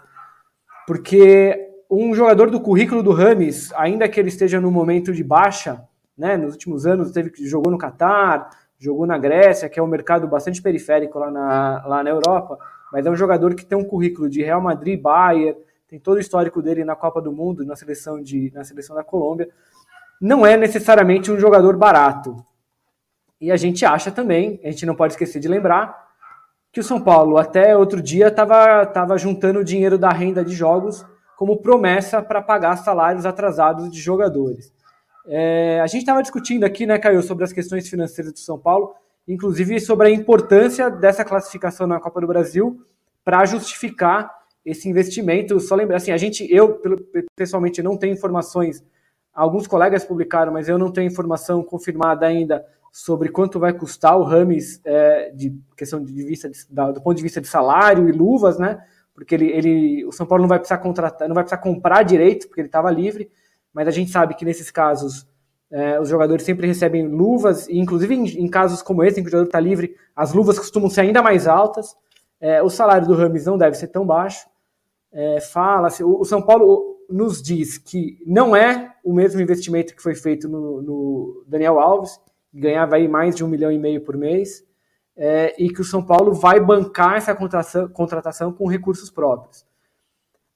porque um jogador do currículo do Rames, ainda que ele esteja no momento de baixa, né? Nos últimos anos teve jogou no Catar, jogou na Grécia, que é um mercado bastante periférico lá na, lá na Europa, mas é um jogador que tem um currículo de Real Madrid, Bayern, tem todo o histórico dele na Copa do Mundo, na seleção de na seleção da Colômbia. Não é necessariamente um jogador barato. E a gente acha também, a gente não pode esquecer de lembrar que o São Paulo até outro dia estava tava juntando o dinheiro da renda de jogos como promessa para pagar salários atrasados de jogadores. É, a gente estava discutindo aqui, né, Caio, sobre as questões financeiras do São Paulo, inclusive sobre a importância dessa classificação na Copa do Brasil para justificar esse investimento. Só lembrar, assim, a gente, eu pessoalmente não tenho informações, alguns colegas publicaram, mas eu não tenho informação confirmada ainda sobre quanto vai custar o Rames é, de questão de vista de, da, do ponto de vista de salário e luvas, né? Porque ele, ele, o São Paulo não vai precisar contratar, não vai precisar comprar direito, porque ele estava livre, mas a gente sabe que nesses casos é, os jogadores sempre recebem luvas, e inclusive em, em, casos como esse, em que o jogador está livre, as luvas costumam ser ainda mais altas. É, o salário do Rames não deve ser tão baixo. É, Fala-se, o, o São Paulo nos diz que não é o mesmo investimento que foi feito no, no Daniel Alves, ganhava aí mais de um milhão e meio por mês, é, e que o São Paulo vai bancar essa contratação, contratação com recursos próprios.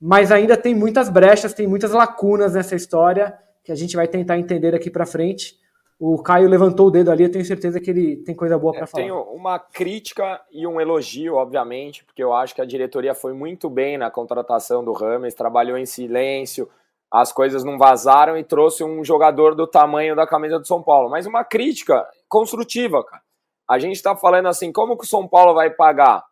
Mas ainda tem muitas brechas, tem muitas lacunas nessa história que a gente vai tentar entender daqui para frente. O Caio levantou o dedo ali, eu tenho certeza que ele tem coisa boa para é, falar. Tenho uma crítica e um elogio, obviamente, porque eu acho que a diretoria foi muito bem na contratação do Rames, trabalhou em silêncio, as coisas não vazaram e trouxe um jogador do tamanho da camisa do São Paulo. Mas uma crítica construtiva, cara. A gente está falando assim, como que o São Paulo vai pagar?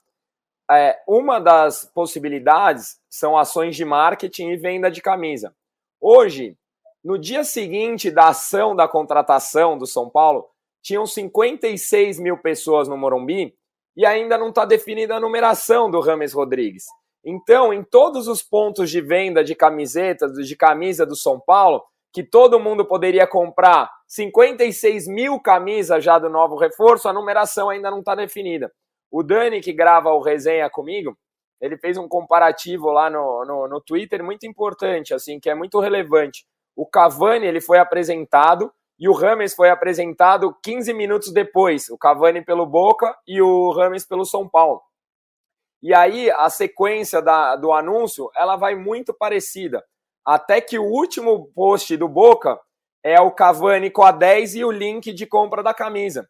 É, uma das possibilidades são ações de marketing e venda de camisa. Hoje, no dia seguinte da ação da contratação do São Paulo, tinham 56 mil pessoas no Morumbi e ainda não está definida a numeração do Rames Rodrigues. Então, em todos os pontos de venda de camisetas, de camisa do São Paulo, que todo mundo poderia comprar 56 mil camisas já do novo reforço, a numeração ainda não está definida. O Dani, que grava o resenha comigo, ele fez um comparativo lá no, no, no Twitter muito importante, assim, que é muito relevante. O Cavani ele foi apresentado e o Rames foi apresentado 15 minutos depois. O Cavani pelo Boca e o Rames pelo São Paulo. E aí a sequência da, do anúncio ela vai muito parecida. Até que o último post do Boca é o Cavani com a 10 e o link de compra da camisa.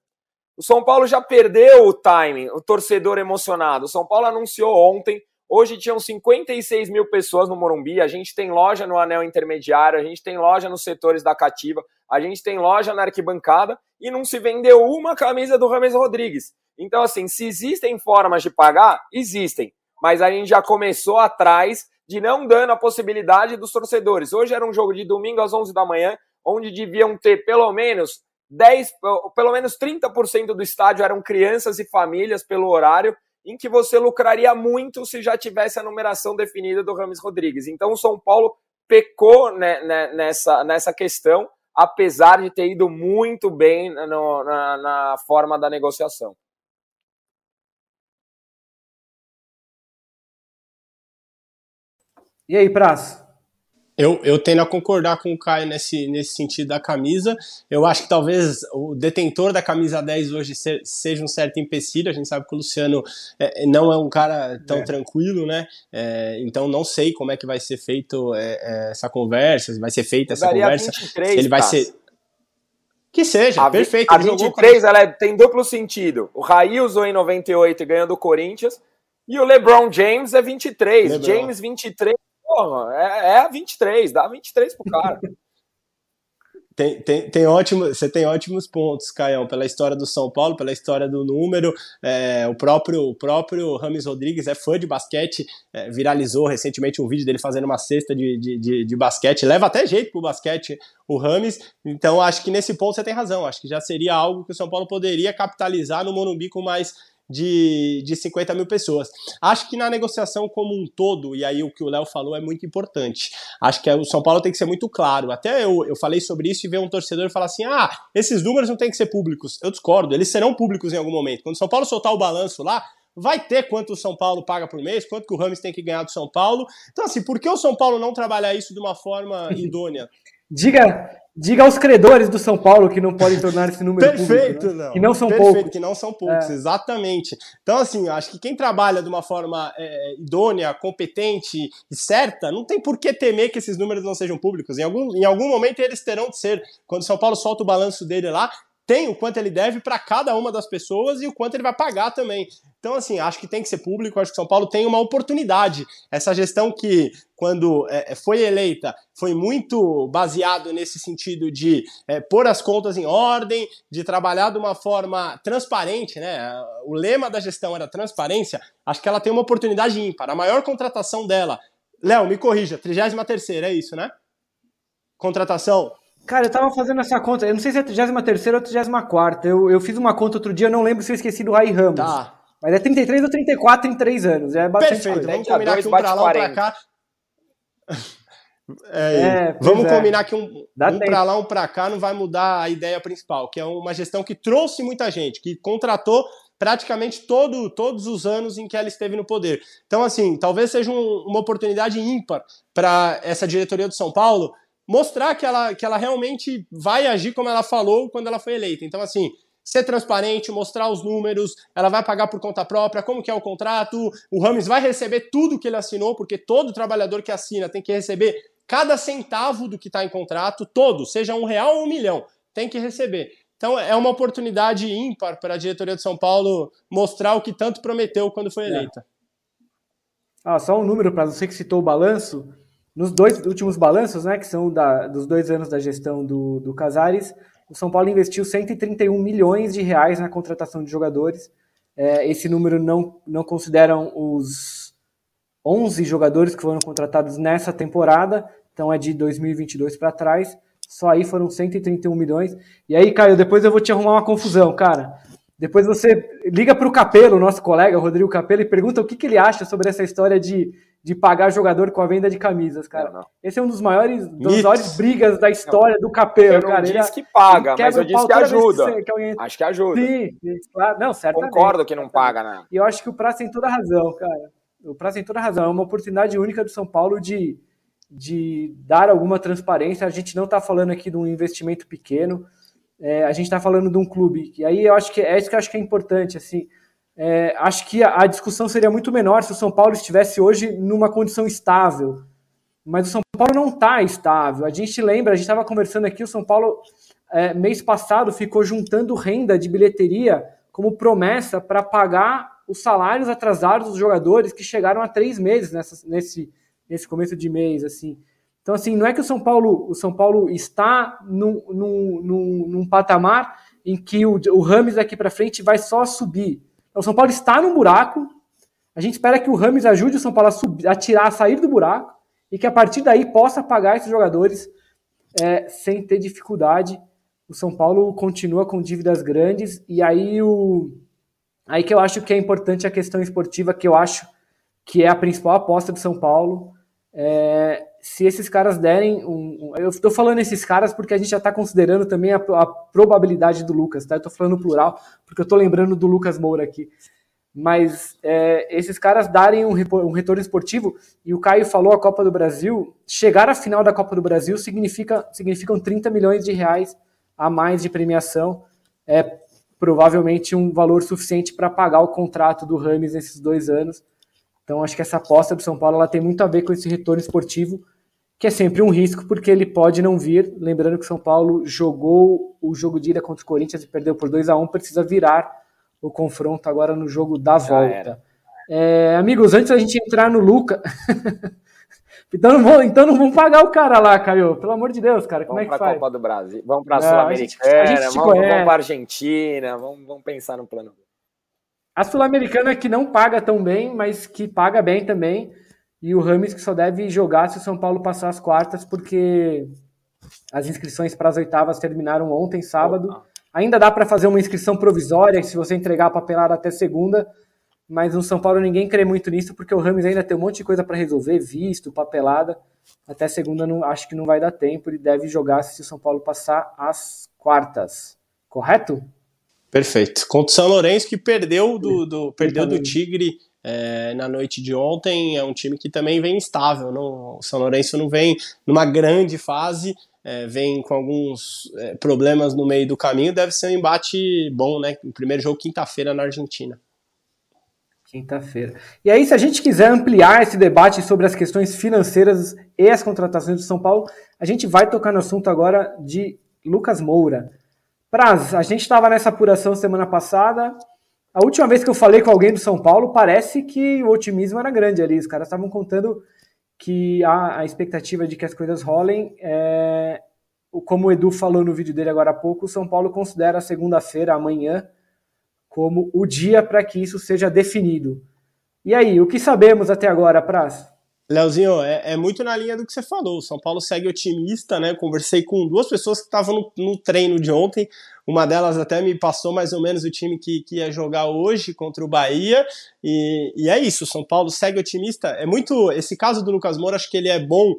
O São Paulo já perdeu o timing, o torcedor emocionado. O São Paulo anunciou ontem, hoje tinham 56 mil pessoas no Morumbi. A gente tem loja no anel intermediário, a gente tem loja nos setores da cativa, a gente tem loja na arquibancada e não se vendeu uma camisa do Rames Rodrigues. Então, assim, se existem formas de pagar, existem. Mas a gente já começou atrás de não dando a possibilidade dos torcedores. Hoje era um jogo de domingo às 11 da manhã, onde deviam ter pelo menos 10, pelo menos 30% do estádio eram crianças e famílias pelo horário, em que você lucraria muito se já tivesse a numeração definida do Rames Rodrigues. Então o São Paulo pecou né, né, nessa, nessa questão, apesar de ter ido muito bem no, na, na forma da negociação. E aí, Prazo? Eu, eu tendo a concordar com o Caio nesse, nesse sentido da camisa. Eu acho que talvez o detentor da camisa 10 hoje se, seja um certo empecilho. A gente sabe que o Luciano é, não é um cara tão é. tranquilo, né? É, então não sei como é que vai ser feito é, é, essa conversa, vai ser feita essa conversa. 23, se ele vai ser. Que seja, a, perfeito. A 23 ela é, tem duplo sentido. O Raí usou em 98 e ganhou do Corinthians. E o LeBron James é 23. LeBron. James 23 Porra, é, é 23, dá 23 pro cara. Tem, tem, tem ótimo, você tem ótimos pontos, Caião, pela história do São Paulo, pela história do número. É, o próprio o próprio Rames Rodrigues é fã de basquete, é, viralizou recentemente um vídeo dele fazendo uma cesta de, de, de, de, basquete. Leva até jeito pro basquete o Rames. Então acho que nesse ponto você tem razão. Acho que já seria algo que o São Paulo poderia capitalizar no Morumbi com mais de, de 50 mil pessoas. Acho que na negociação como um todo, e aí o que o Léo falou é muito importante. Acho que o São Paulo tem que ser muito claro. Até eu, eu falei sobre isso e ver um torcedor falar assim: ah, esses números não tem que ser públicos. Eu discordo, eles serão públicos em algum momento. Quando o São Paulo soltar o balanço lá, vai ter quanto o São Paulo paga por mês, quanto que o Rams tem que ganhar do São Paulo. Então, assim, por que o São Paulo não trabalhar isso de uma forma idônea? Diga, Diga aos credores do São Paulo que não podem tornar esse número Perfeito, público, né? Que não são Perfeito, poucos. que não são poucos, é. exatamente. Então, assim, acho que quem trabalha de uma forma é, idônea, competente e certa, não tem por que temer que esses números não sejam públicos. Em algum, em algum momento eles terão de ser. Quando o São Paulo solta o balanço dele lá, tem o quanto ele deve para cada uma das pessoas e o quanto ele vai pagar também. Então, assim, acho que tem que ser público, acho que São Paulo tem uma oportunidade. Essa gestão que, quando é, é, foi eleita, foi muito baseado nesse sentido de é, pôr as contas em ordem, de trabalhar de uma forma transparente, né? O lema da gestão era transparência. Acho que ela tem uma oportunidade ímpar. A maior contratação dela, Léo, me corrija, 33 é isso, né? Contratação Cara, eu tava fazendo essa conta, eu não sei se é 33 ou 34. Eu, eu fiz uma conta outro dia, eu não lembro se eu esqueci do Rai Ramos. Tá. Mas é 33 ou 34 em 3 anos. É bastante Perfeito, coisa. vamos combinar que um pra lá, um pra 40. cá. É, É, vamos é. combinar que um, Dá um pra lá, um pra cá não vai mudar a ideia principal, que é uma gestão que trouxe muita gente, que contratou praticamente todo, todos os anos em que ela esteve no poder. Então, assim, talvez seja um- uma oportunidade ímpar para essa diretoria do São Paulo mostrar que ela, que ela realmente vai agir como ela falou quando ela foi eleita. Então, assim, ser transparente, mostrar os números, ela vai pagar por conta própria, como que é o contrato, o Rames vai receber tudo que ele assinou, porque todo trabalhador que assina tem que receber cada centavo do que está em contrato, todo, seja um real ou um milhão, tem que receber. Então é uma oportunidade ímpar para a diretoria de São Paulo mostrar o que tanto prometeu quando foi eleita. Ah, só um número para você que citou o balanço. Nos dois últimos balanços, né, que são da- dos dois anos da gestão do, do Casares, o São Paulo investiu 131 milhões de reais na contratação de jogadores. É, esse número não, não consideram os 11 jogadores que foram contratados nessa temporada, então é de 2022 para trás. Só aí foram 131 milhões. E aí, Caio, depois eu vou te arrumar uma confusão, cara. Depois você liga para o Capelo, nosso colega, Rodrigo Capelo, e pergunta o que, que ele acha sobre essa história de, de pagar jogador com a venda de camisas, cara. Não, não. Esse é um dos maiores, das maiores brigas da história do Capelo, Eu não cara. disse Ele- que paga, mas eu disse que ajuda. você- que Acho que ajuda. Sim, sim, claro. Não, certamente. Concordo que não paga, né? E eu acho que o Praça tem toda a razão, cara. O Praça tem toda a razão. É uma oportunidade única do São Paulo de, de dar alguma transparência. A gente não está falando aqui de um investimento pequeno. É, a gente está falando de um clube. E aí eu acho que é isso que eu acho que é importante. Assim, É, acho que a, a discussão seria muito menor se o São Paulo estivesse hoje numa condição estável. Mas o São Paulo não está estável. A gente lembra, a gente estava conversando aqui, o São Paulo, é, mês passado, ficou juntando renda de bilheteria como promessa para pagar os salários atrasados dos jogadores que chegaram há três meses nessa, nesse, nesse começo de mês. assim. Então, assim, não é que o São Paulo, o São Paulo está num, num, num, num patamar em que o, o Rames daqui para frente vai só subir. Então, o São Paulo está num buraco. A gente espera que o Rames ajude o São Paulo a, subir, a tirar, a sair do buraco e que a partir daí possa pagar esses jogadores é, sem ter dificuldade. O São Paulo continua com dívidas grandes e aí o aí que eu acho que é importante a questão esportiva, que eu acho que é a principal aposta do São Paulo. É, se esses caras derem um, eu estou falando esses caras porque a gente já está considerando também a, a, probabilidade do Lucas, tá? Eu estou falando plural porque eu estou lembrando do Lucas Moura aqui. Mas é, esses caras darem um, um, retorno esportivo, e o Caio falou a Copa do Brasil, chegar à final da Copa do Brasil significa significam 30 milhões de reais a mais de premiação. É provavelmente um valor suficiente para pagar o contrato do Rames nesses dois anos. Então acho que essa aposta do São Paulo ela tem muito a ver com esse retorno esportivo, que é sempre um risco, porque ele pode não vir. Lembrando que o São Paulo jogou o jogo de ida contra o Corinthians e perdeu por 2 a 1 precisa virar o confronto agora no jogo da Já volta. É, amigos, antes da gente entrar no Luca. então, não vão, então não vamos pagar o cara lá, Caio. Pelo amor de Deus, cara. Como vamos é que faz? Copa do Brasil, vamos para a Sul-Americana, vamos, vamos para a Argentina, vamos, vamos pensar no plano. A Sul-Americana que não paga tão bem, mas que paga bem também. E o Rames que só deve jogar se o São Paulo passar as quartas, porque as inscrições para as oitavas terminaram ontem, sábado. Ainda dá para fazer uma inscrição provisória se você entregar a papelada até segunda, mas no São Paulo ninguém crê muito nisso, porque o Rames ainda tem um monte de coisa para resolver, visto, papelada. Até segunda não, acho que não vai dar tempo, ele deve jogar se o São Paulo passar as quartas. Correto? Perfeito. Contra o São Lourenço, que perdeu do, do perdeu do Tigre é, na noite de ontem, é um time que também vem instável. Não, o São Lourenço não vem numa grande fase, é, vem com alguns é, problemas no meio do caminho, deve ser um embate bom, né? O primeiro jogo quinta-feira na Argentina. Quinta-feira. E aí, se a gente quiser ampliar esse debate sobre as questões financeiras e as contratações do São Paulo, a gente vai tocar no assunto agora de Lucas Moura. Praz, a gente estava nessa apuração semana passada. A última vez que eu falei com alguém do São Paulo, parece que o otimismo era grande ali. Os caras estavam contando que a, a, expectativa de que as coisas rolem é, como o Edu falou no vídeo dele agora há pouco, o São Paulo considera a segunda-feira, amanhã, como o dia para que isso seja definido. E aí, o que sabemos até agora, Praz? Leozinho, é, é, muito na linha do que você falou. O São Paulo segue otimista, né? Conversei com duas pessoas que estavam no, no, treino de ontem. Uma delas até me passou mais ou menos o time que, que ia jogar hoje contra o Bahia. E, e é isso, o São Paulo segue otimista. É muito. Esse caso do Lucas Moura, acho que ele é bom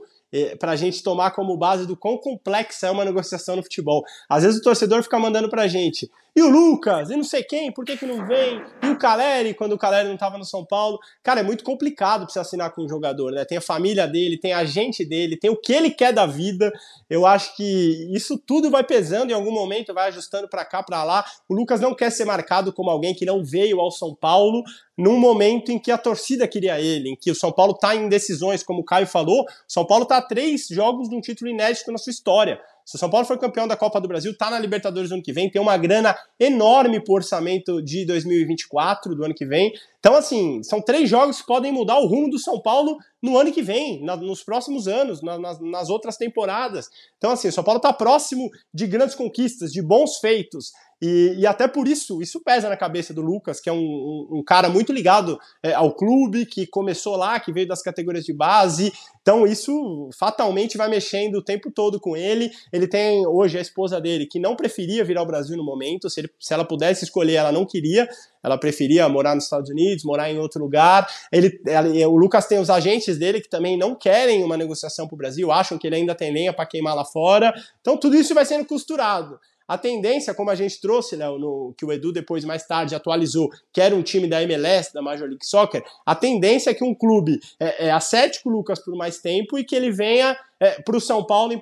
para a gente tomar como base do quão complexa é uma negociação no futebol. Às vezes o torcedor fica mandando para a gente, e o Lucas, e não sei quem, por que, que não vem? E o Caleri, quando o Caleri não estava no São Paulo. Cara, é muito complicado para você assinar com um jogador, né? Tem a família dele, tem a gente dele, tem o que ele quer da vida. Eu acho que isso tudo vai pesando em algum momento, vai ajustando para cá, para lá. O Lucas não quer ser marcado como alguém que não veio ao São Paulo num momento em que a torcida queria ele, em que o São Paulo está em decisões, como o Caio falou, o São Paulo está três jogos de um título inédito na sua história. Se o São Paulo for campeão da Copa do Brasil, está na Libertadores no ano que vem, tem uma grana enorme para o orçamento de 2024 do ano que vem. Então, assim, são três jogos que podem mudar o rumo do São Paulo no ano que vem, na, nos próximos anos, na, nas, nas, outras temporadas. Então, assim, o São Paulo está próximo de grandes conquistas, de bons feitos. E, e, até por isso, isso pesa na cabeça do Lucas, que é um, um, um cara muito ligado é, ao clube, que começou lá, que veio das categorias de base. Então, isso fatalmente vai mexendo o tempo todo com ele. Ele tem hoje a esposa dele, que não preferia vir ao Brasil no momento, se, ele, se ela pudesse escolher, ela não queria. Ela preferia morar nos Estados Unidos, morar em outro lugar. Ele, o Lucas tem os agentes dele que também não querem uma negociação para o Brasil, acham que ele ainda tem lenha para queimar lá fora. Então, tudo isso vai sendo costurado. A tendência, como a gente trouxe, Léo, no, que o Edu depois mais tarde atualizou, que era um time da MLS, da Major League Soccer, a tendência é que um clube é, é Lucas por mais tempo e que ele venha é, para o São Paulo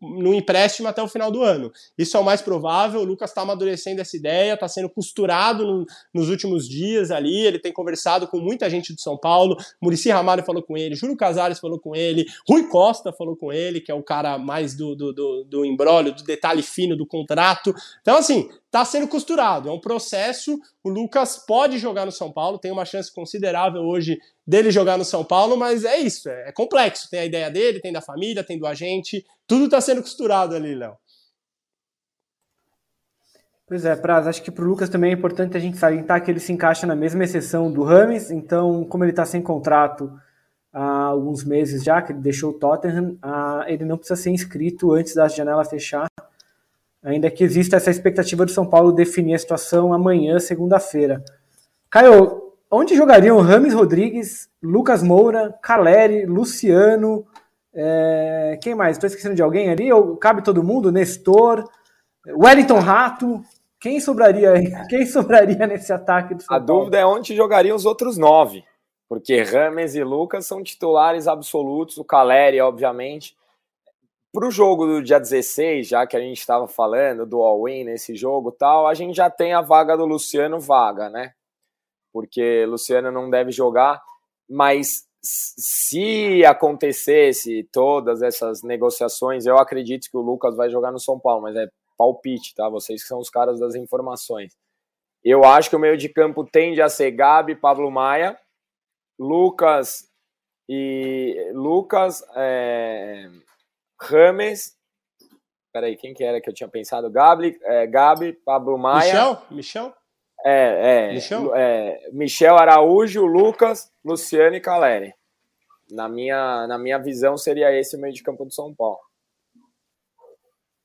no empréstimo até o final do ano. Isso é o mais provável. O Lucas está amadurecendo essa ideia, está sendo costurado no, nos últimos dias ali. Ele tem conversado com muita gente do São Paulo. Murici Ramalho falou com ele, Júlio Casares falou com ele, Rui Costa falou com ele, que é o cara mais do, do, do, do embrólio, do detalhe fino do contrato. Então, assim, está sendo costurado. É um processo. O Lucas pode jogar no São Paulo, tem uma chance considerável hoje dele jogar no São Paulo, mas é isso, é, é complexo. Tem a ideia dele, tem da família, tem do agente, tudo está sendo costurado ali, Léo. Pois é, Praz, acho que para o Lucas também é importante a gente salientar que ele se encaixa na mesma exceção do Rames, então, como ele está sem contrato há alguns meses já, que ele deixou o Tottenham, ele não precisa ser inscrito antes da janela fechar ainda que exista essa expectativa do São Paulo definir a situação amanhã, segunda-feira. Caio, onde jogariam Rames Rodrigues, Lucas Moura, Caleri, Luciano, é... quem mais? Estou esquecendo de alguém ali? Ou cabe todo mundo? Nestor, Wellington Rato. Quem sobraria Quem sobraria nesse ataque do São A Paulo? dúvida é onde jogariam os outros nove, porque Rames e Lucas são titulares absolutos, o Caleri, obviamente. Para o jogo do dia 16, já que a gente estava falando do all-in nesse jogo tal, a gente já tem a vaga do Luciano vaga, né? Porque Luciano não deve jogar, mas se acontecesse todas essas negociações, eu acredito que o Lucas vai jogar no São Paulo, mas é palpite, tá? Vocês que são os caras das informações. Eu acho que o meio de campo tende a ser Gabi, Pablo Maia, Lucas e Lucas, é, Rames. Peraí, quem que era que eu tinha pensado? Gabi, é, Gabi Pablo Maia. Michel? Michel? É, é. Michel? é Michel Araújo, Lucas, Luciano e Caleri. Na minha, na minha visão, seria esse o meio de campo do São Paulo.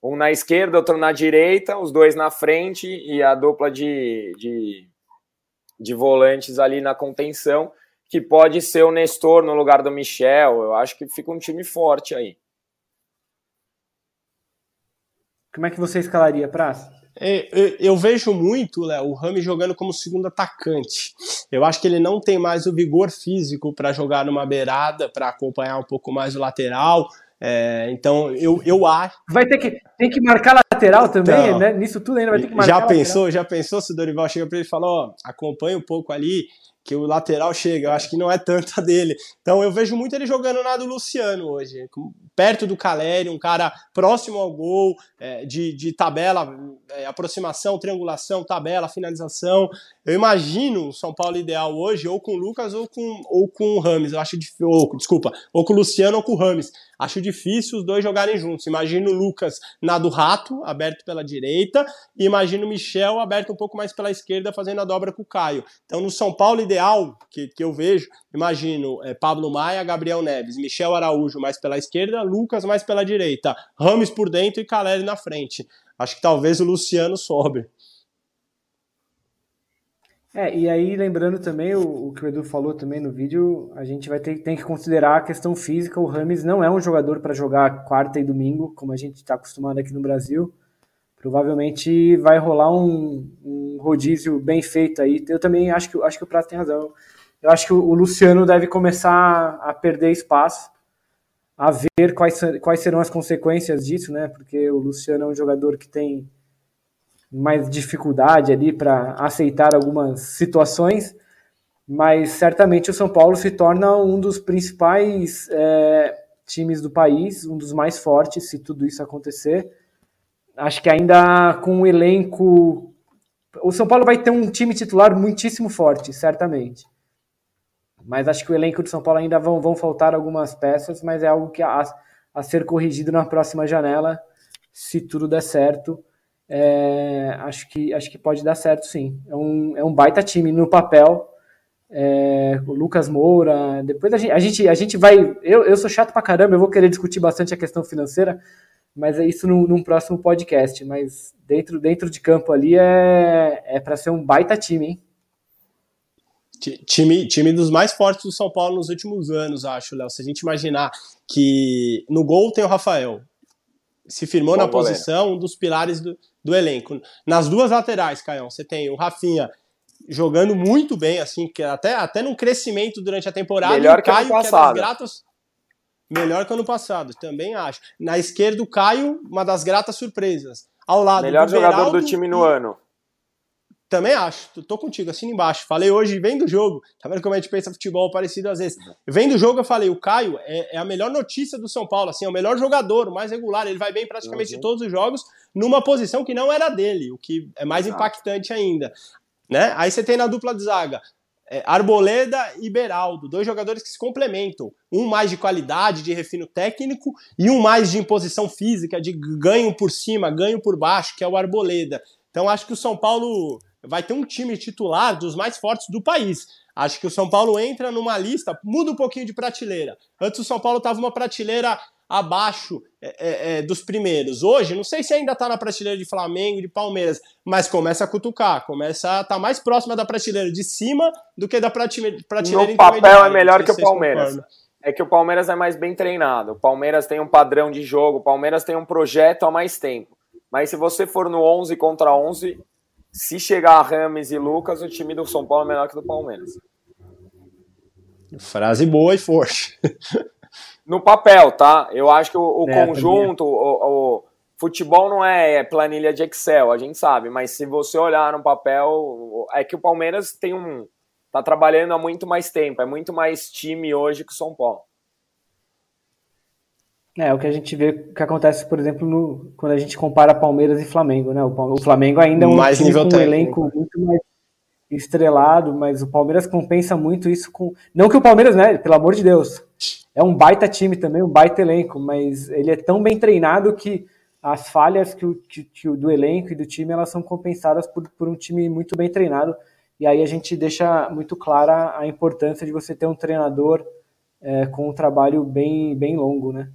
Um na esquerda, outro na direita, os dois na frente e a dupla de, de, de volantes ali na contenção, que pode ser o Nestor no lugar do Michel. Eu acho que fica um time forte aí. Como é que você escalaria, Praz? É, eu vejo muito Léo, o Rami jogando como segundo atacante. Eu acho que ele não tem mais o vigor físico para jogar numa beirada, para acompanhar um pouco mais o lateral. É, então eu, eu acho. Vai ter que, tem que marcar lateral também, então, né? Nisso tudo ainda vai ter que marcar. Já pensou, lateral. já pensou se o Dorival chega para ele e fala: ó, acompanha um pouco ali, que o lateral chega. Eu acho que não é tanta dele. Então eu vejo muito ele jogando na do Luciano hoje, perto do Caleri, um cara próximo ao gol, é, de, de tabela, é, aproximação, triangulação, tabela, finalização. Eu imagino o São Paulo ideal hoje, ou com o Lucas ou com, ou com o Rames. Eu acho ou, desculpa, ou com o Luciano ou com o Rames. Acho difícil os dois jogarem juntos. Imagino o Lucas na do Rato, aberto pela direita, e imagino o Michel aberto um pouco mais pela esquerda, fazendo a dobra com o Caio. Então, no São Paulo ideal, que, que eu vejo, imagino é, Pablo Maia, Gabriel Neves, Michel Araújo mais pela esquerda, Lucas mais pela direita, Rames por dentro e Caleri na frente. Acho que talvez o Luciano sobre. É, e aí lembrando também o, o, que o Edu falou também no vídeo, a gente vai ter tem que considerar a questão física. O Rames não é um jogador para jogar quarta e domingo, como a gente está acostumado aqui no Brasil. Provavelmente vai rolar um, um, rodízio bem feito aí. Eu também acho que, acho que o Prato tem razão. Eu acho que o, o Luciano deve começar a perder espaço, a ver quais, quais serão as consequências disso, né? Porque o Luciano é um jogador que tem mais dificuldade ali para aceitar algumas situações, mas certamente o São Paulo se torna um dos principais é, times do país, um dos mais fortes, se tudo isso acontecer. Acho que ainda com um elenco. O São Paulo vai ter um time titular muitíssimo forte, certamente. Mas acho que o elenco do São Paulo ainda vão, vão faltar algumas peças, mas é algo que a, a ser corrigido na próxima janela, se tudo der certo é, acho, que, acho que pode dar certo sim. É um, é um baita time no papel. É, o Lucas Moura, depois a gente, a gente, a gente vai. Eu, eu sou chato pra caramba, eu vou querer discutir bastante a questão financeira, mas é isso num, num próximo podcast. Mas dentro, dentro de campo ali é, é para ser um baita time, hein? Time, time dos mais fortes do São Paulo nos últimos anos, acho, Léo. Se a gente imaginar que no gol tem o Rafael, se firmou Bom, na posição, um dos pilares do, do elenco. Nas duas laterais, Caião, você tem o Rafinha jogando muito bem, assim, que até, até num crescimento durante a temporada. Melhor que Caio, ano passado. Que é gratas, melhor que ano passado, também acho. Na esquerda, o Caio, uma das gratas surpresas. Ao lado Melhor jogador Beraldo, do time no ano. Também acho, tô contigo, assim embaixo. Falei hoje, vem do jogo. Tá vendo como a gente pensa futebol parecido às vezes? Vem do jogo, eu falei, o Caio é, é a melhor notícia do São Paulo, assim, é o melhor jogador, o mais regular. Ele vai bem praticamente uhum. todos os jogos, numa posição que não era dele, o que é mais Exato. impactante ainda. Né? Aí você tem na dupla de zaga. É, Arboleda e Beraldo, dois jogadores que se complementam. Um mais de qualidade, de refino técnico, e um mais de imposição física, de ganho por cima, ganho por baixo, que é o Arboleda. Então acho que o São Paulo vai ter um time titular dos mais fortes do país. Acho que o São Paulo entra numa lista, muda um pouquinho de prateleira. Antes o São Paulo estava uma prateleira abaixo é, é, é, dos primeiros. Hoje, não sei se ainda está na prateleira de Flamengo, de Palmeiras, mas começa a cutucar, começa a estar tá mais próxima da prateleira de cima do que da prateleira, No papel é melhor que o Palmeiras. É que o Palmeiras é mais bem treinado. O Palmeiras tem um padrão de jogo, o Palmeiras tem um projeto há mais tempo. Mas se você for no 11 contra 11, se chegar Rames e Lucas, o time do São Paulo é melhor que do Palmeiras. Frase boa e forte. no papel, tá? Eu acho que o, o é, conjunto, o, o, futebol não é planilha de Excel, a gente sabe, mas se você olhar no papel, é que o Palmeiras tem um. tá trabalhando há muito mais tempo, é muito mais time hoje que o São Paulo. É, o que a gente vê que acontece, por exemplo, no, quando a gente compara Palmeiras e Flamengo, né? O, o Flamengo ainda é um, mais time um elenco muito mais estrelado, mas o Palmeiras compensa muito isso com. Não que o Palmeiras, né? Pelo amor de Deus, é um baita time também, um baita elenco, mas ele é tão bem treinado que as falhas que o, que, que do elenco e do time elas são compensadas por, por um time muito bem treinado. E aí a gente deixa muito clara a importância de você ter um treinador é, com um trabalho bem, bem longo, né?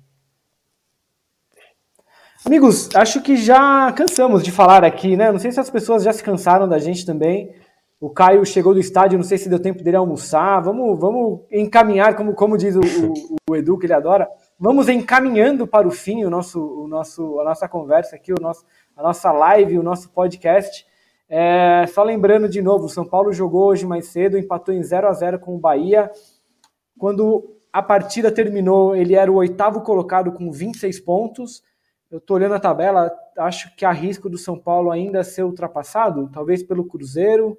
Amigos, acho que já cansamos de falar aqui, né? Não sei se as pessoas já se cansaram da gente também. O Caio chegou do estádio, não sei se deu tempo dele almoçar. Vamos, vamos encaminhar, como, como diz o, o, o Edu, que ele adora. Vamos encaminhando para o fim o nosso, o nosso, a nossa conversa aqui, o nosso, a nossa live, o nosso podcast. É, só lembrando de novo, o São Paulo jogou hoje mais cedo, empatou em 0 a 0 com o Bahia. Quando a partida terminou, ele era o oitavo colocado com 26 pontos eu estou olhando a tabela, acho que há risco do São Paulo ainda ser ultrapassado, talvez pelo Cruzeiro.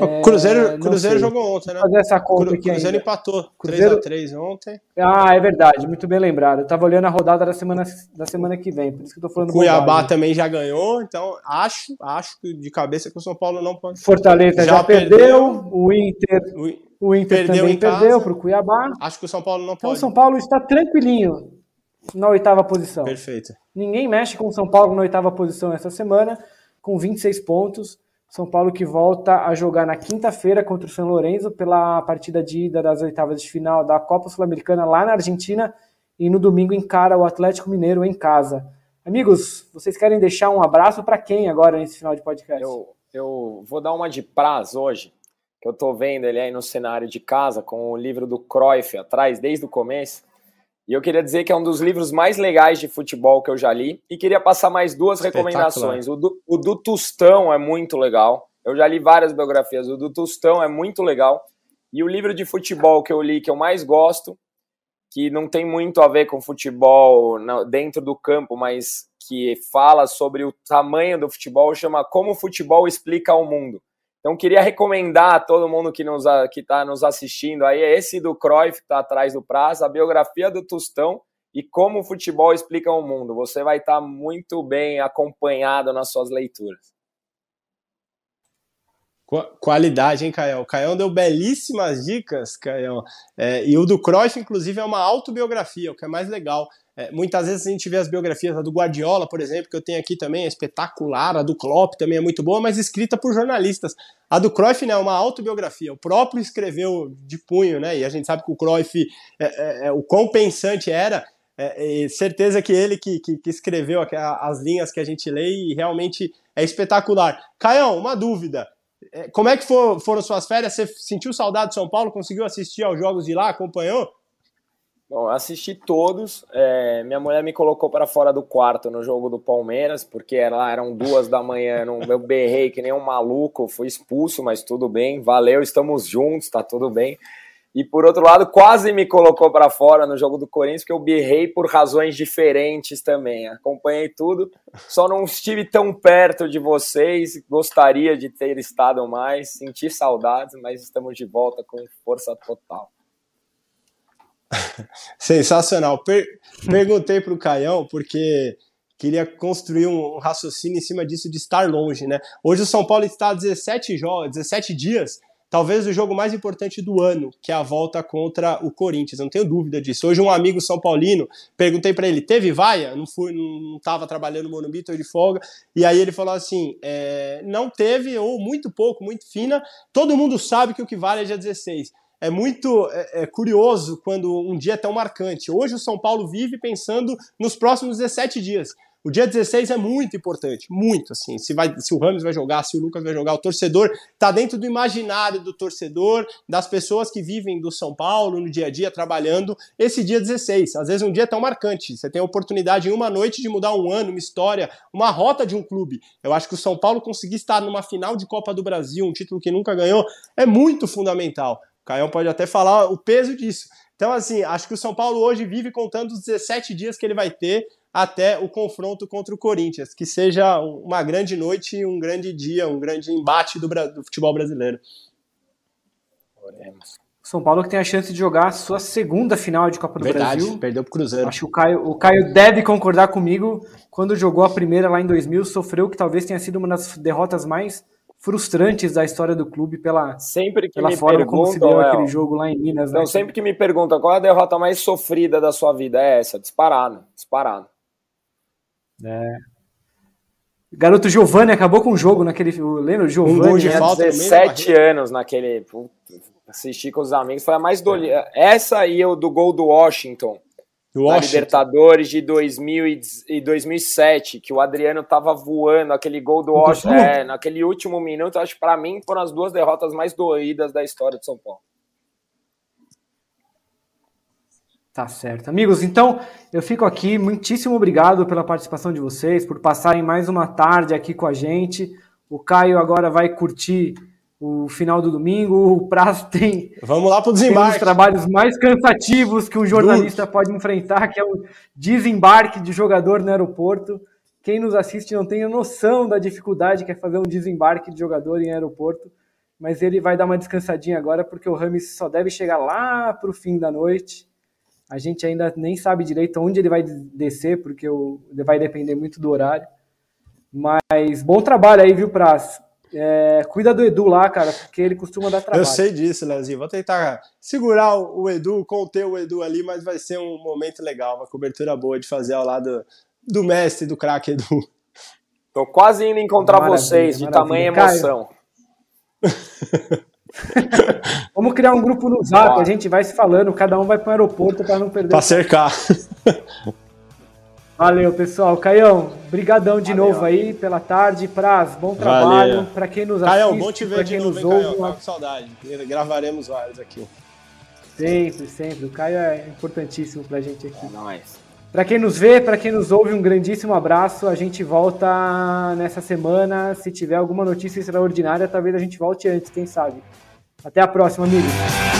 O é, Cruzeiro, Cruzeiro jogou ontem, né? Fazer essa conta Cru, Cruzeiro ainda. empatou Cruzeiro... 3x3 ontem. Ah, é verdade, muito bem lembrado. Eu estava olhando a rodada da semana, da semana que vem, por isso que eu tô falando Cuiabá bobagem. também já ganhou, então acho, acho que de cabeça que o São Paulo não pode. Fortaleza já, já perdeu, perdeu, o Inter, o, o Inter perdeu também perdeu para o Cuiabá. Acho que o São Paulo não pode. Então o São Paulo está tranquilinho na oitava posição. Perfeito. Ninguém mexe com o São Paulo na oitava posição essa semana, com 26 pontos. São Paulo que volta a jogar na quinta-feira contra o São Lourenço pela partida de ida das oitavas de final da Copa Sul-Americana lá na Argentina e no domingo encara o Atlético Mineiro em casa. Amigos, vocês querem deixar um abraço para quem agora nesse final de podcast? Eu, eu vou dar uma de prazo hoje, que eu estou vendo ele aí no cenário de casa com o livro do Cruyff atrás desde o começo. E eu queria dizer que é um dos livros mais legais de futebol que eu já li. E queria passar mais duas recomendações. O do, o do Tostão é muito legal. Eu já li várias biografias. O do Tostão é muito legal. E o livro de futebol que eu li, que eu mais gosto, que não tem muito a ver com futebol dentro do campo, mas que fala sobre o tamanho do futebol, chama Como o Futebol Explica ao Mundo. Então, queria recomendar a todo mundo que nos que está nos assistindo aí, é esse do Cruyff, que está atrás do prazo, a biografia do Tostão e como o futebol explica o mundo. Você vai estar tá muito bem acompanhado nas suas leituras. Qualidade, hein, Caio? O Caio deu belíssimas dicas, Caio. É, e o do Cruyff, inclusive, é uma autobiografia, o que é mais legal. É, muitas vezes a gente vê as biografias, a do Guardiola, por exemplo, que eu tenho aqui também, é espetacular, a do Klopp também é muito boa, mas escrita por jornalistas. A do Cruyff né, é uma autobiografia, o próprio escreveu de punho, né? E a gente sabe que o Cruyff, é, é, é o quão pensante era, é, certeza que ele que, que, que, escreveu as linhas que a gente lê e realmente é espetacular. Caião, uma dúvida. É, como é que for, foram suas férias? Você sentiu saudade de São Paulo? Conseguiu assistir aos jogos de lá? Acompanhou? Bom, assisti todos. É, minha mulher me colocou para fora do quarto no jogo do Palmeiras, porque lá eram duas da manhã. Eu berrei que nem um maluco, fui expulso, mas tudo bem. Valeu, estamos juntos, tá tudo bem. E por outro lado, quase me colocou para fora no jogo do Corinthians, porque eu berrei por razões diferentes também. Acompanhei tudo, só não estive tão perto de vocês. Gostaria de ter estado mais, senti saudades, mas estamos de volta com força total. Sensacional. Per perguntei para o Caião, porque queria construir um raciocínio em cima disso de estar longe, né? Hoje o São Paulo está 17 jogos, 17 dias, talvez o jogo mais importante do ano, que é a volta contra o Corinthians. não tenho dúvida disso. Hoje um amigo são paulino, perguntei para ele, teve vaia? Não fui, não estava trabalhando no Morumbi, de folga. E aí ele falou assim, é, não teve ou muito pouco, muito fina. Todo mundo sabe que o que vale é dia 16 é muito é, é, curioso quando um dia é tão marcante. Hoje o São Paulo vive pensando nos próximos 17 dias. O dia 16 é muito importante, muito assim. Se, vai, se o Ramos vai jogar, se o Lucas vai jogar, o torcedor está dentro do imaginário do torcedor, das pessoas que vivem do São Paulo no dia a dia trabalhando. Esse dia 16, às vezes um dia é tão marcante. Você tem a oportunidade em uma noite de mudar um ano, uma história, uma rota de um clube. Eu acho que o São Paulo conseguir estar numa final de Copa do Brasil, um título que nunca ganhou, é muito fundamental. Caião pode até falar o peso disso. Então, assim, acho que o São Paulo hoje vive contando os 17 dias que ele vai ter até o confronto contra o Corinthians. Que seja uma grande noite, um grande dia, um grande embate do, do futebol brasileiro. Oremos. São Paulo que tem a chance de jogar a sua segunda final de Copa do Verdade, Brasil. perdeu pro Cruzeiro. Acho que o Caio, o Caio deve concordar comigo. Quando jogou a primeira lá em 2000, sofreu que talvez tenha sido uma das derrotas mais frustrantes da história do clube pela, sempre que pela me forma como se deu aquele jogo lá em Minas. Né? Então, sempre que me perguntam qual é a derrota mais sofrida da sua vida, é essa, disparado, disparado. É. Garoto Giovanni acabou com o jogo naquele. Lembra? Giovanni. Um gol de falta 17 anos naquele. Assisti com os amigos. Foi a mais dolida. É. Essa e o do gol do Washington na Libertadores de 2000 e 2007, que o Adriano tava voando, aquele gol do Washington, é, naquele último minuto, acho que para mim foram as duas derrotas mais doídas da história de São Paulo. Tá certo. Amigos, então eu fico aqui. Muitíssimo obrigado pela participação de vocês, por passarem mais uma tarde aqui com a gente. O Caio agora vai curtir o final do domingo, o prazo tem. Vamos lá para o desembarque. Um dos trabalhos mais cansativos que um jornalista pode enfrentar, que é o desembarque de jogador no aeroporto. Quem nos assiste não tem a noção da dificuldade que é fazer um desembarque de jogador em aeroporto, mas ele vai dar uma descansadinha agora, porque o Rames só deve chegar lá para o fim da noite. A gente ainda nem sabe direito onde ele vai descer, porque vai depender muito do horário. Mas bom trabalho aí, viu, Praz? É, cuida do Edu lá, cara, porque ele costuma dar trabalho. Eu sei disso, Leozinho. Vou tentar segurar o Edu, conter o Edu ali, mas vai ser um momento legal, uma cobertura boa de fazer ao lado do mestre, do craque Edu. Tô quase indo encontrar Maravilha, vocês, de maravilha. tamanha Caio. emoção. Vamos criar um grupo no Zap, Bora. a gente vai se falando, cada um vai para o aeroporto para não perder. Pra cercar. Valeu, pessoal. Caião, brigadão de Valeu, novo aí pela tarde. Praz, bom trabalho. Valeu. Para quem nos Caião, assiste, bom te pra ver de quem novo, nos hein, ouve, Caião? com saudade. Gravaremos vários aqui. sempre, sempre. O Caio é importantíssimo pra gente aqui. É nóis. Para quem nos vê, para quem nos ouve, um grandíssimo abraço. A gente volta nessa semana. Se tiver alguma notícia extraordinária, talvez a gente volte antes, quem sabe. Até a próxima, amigos.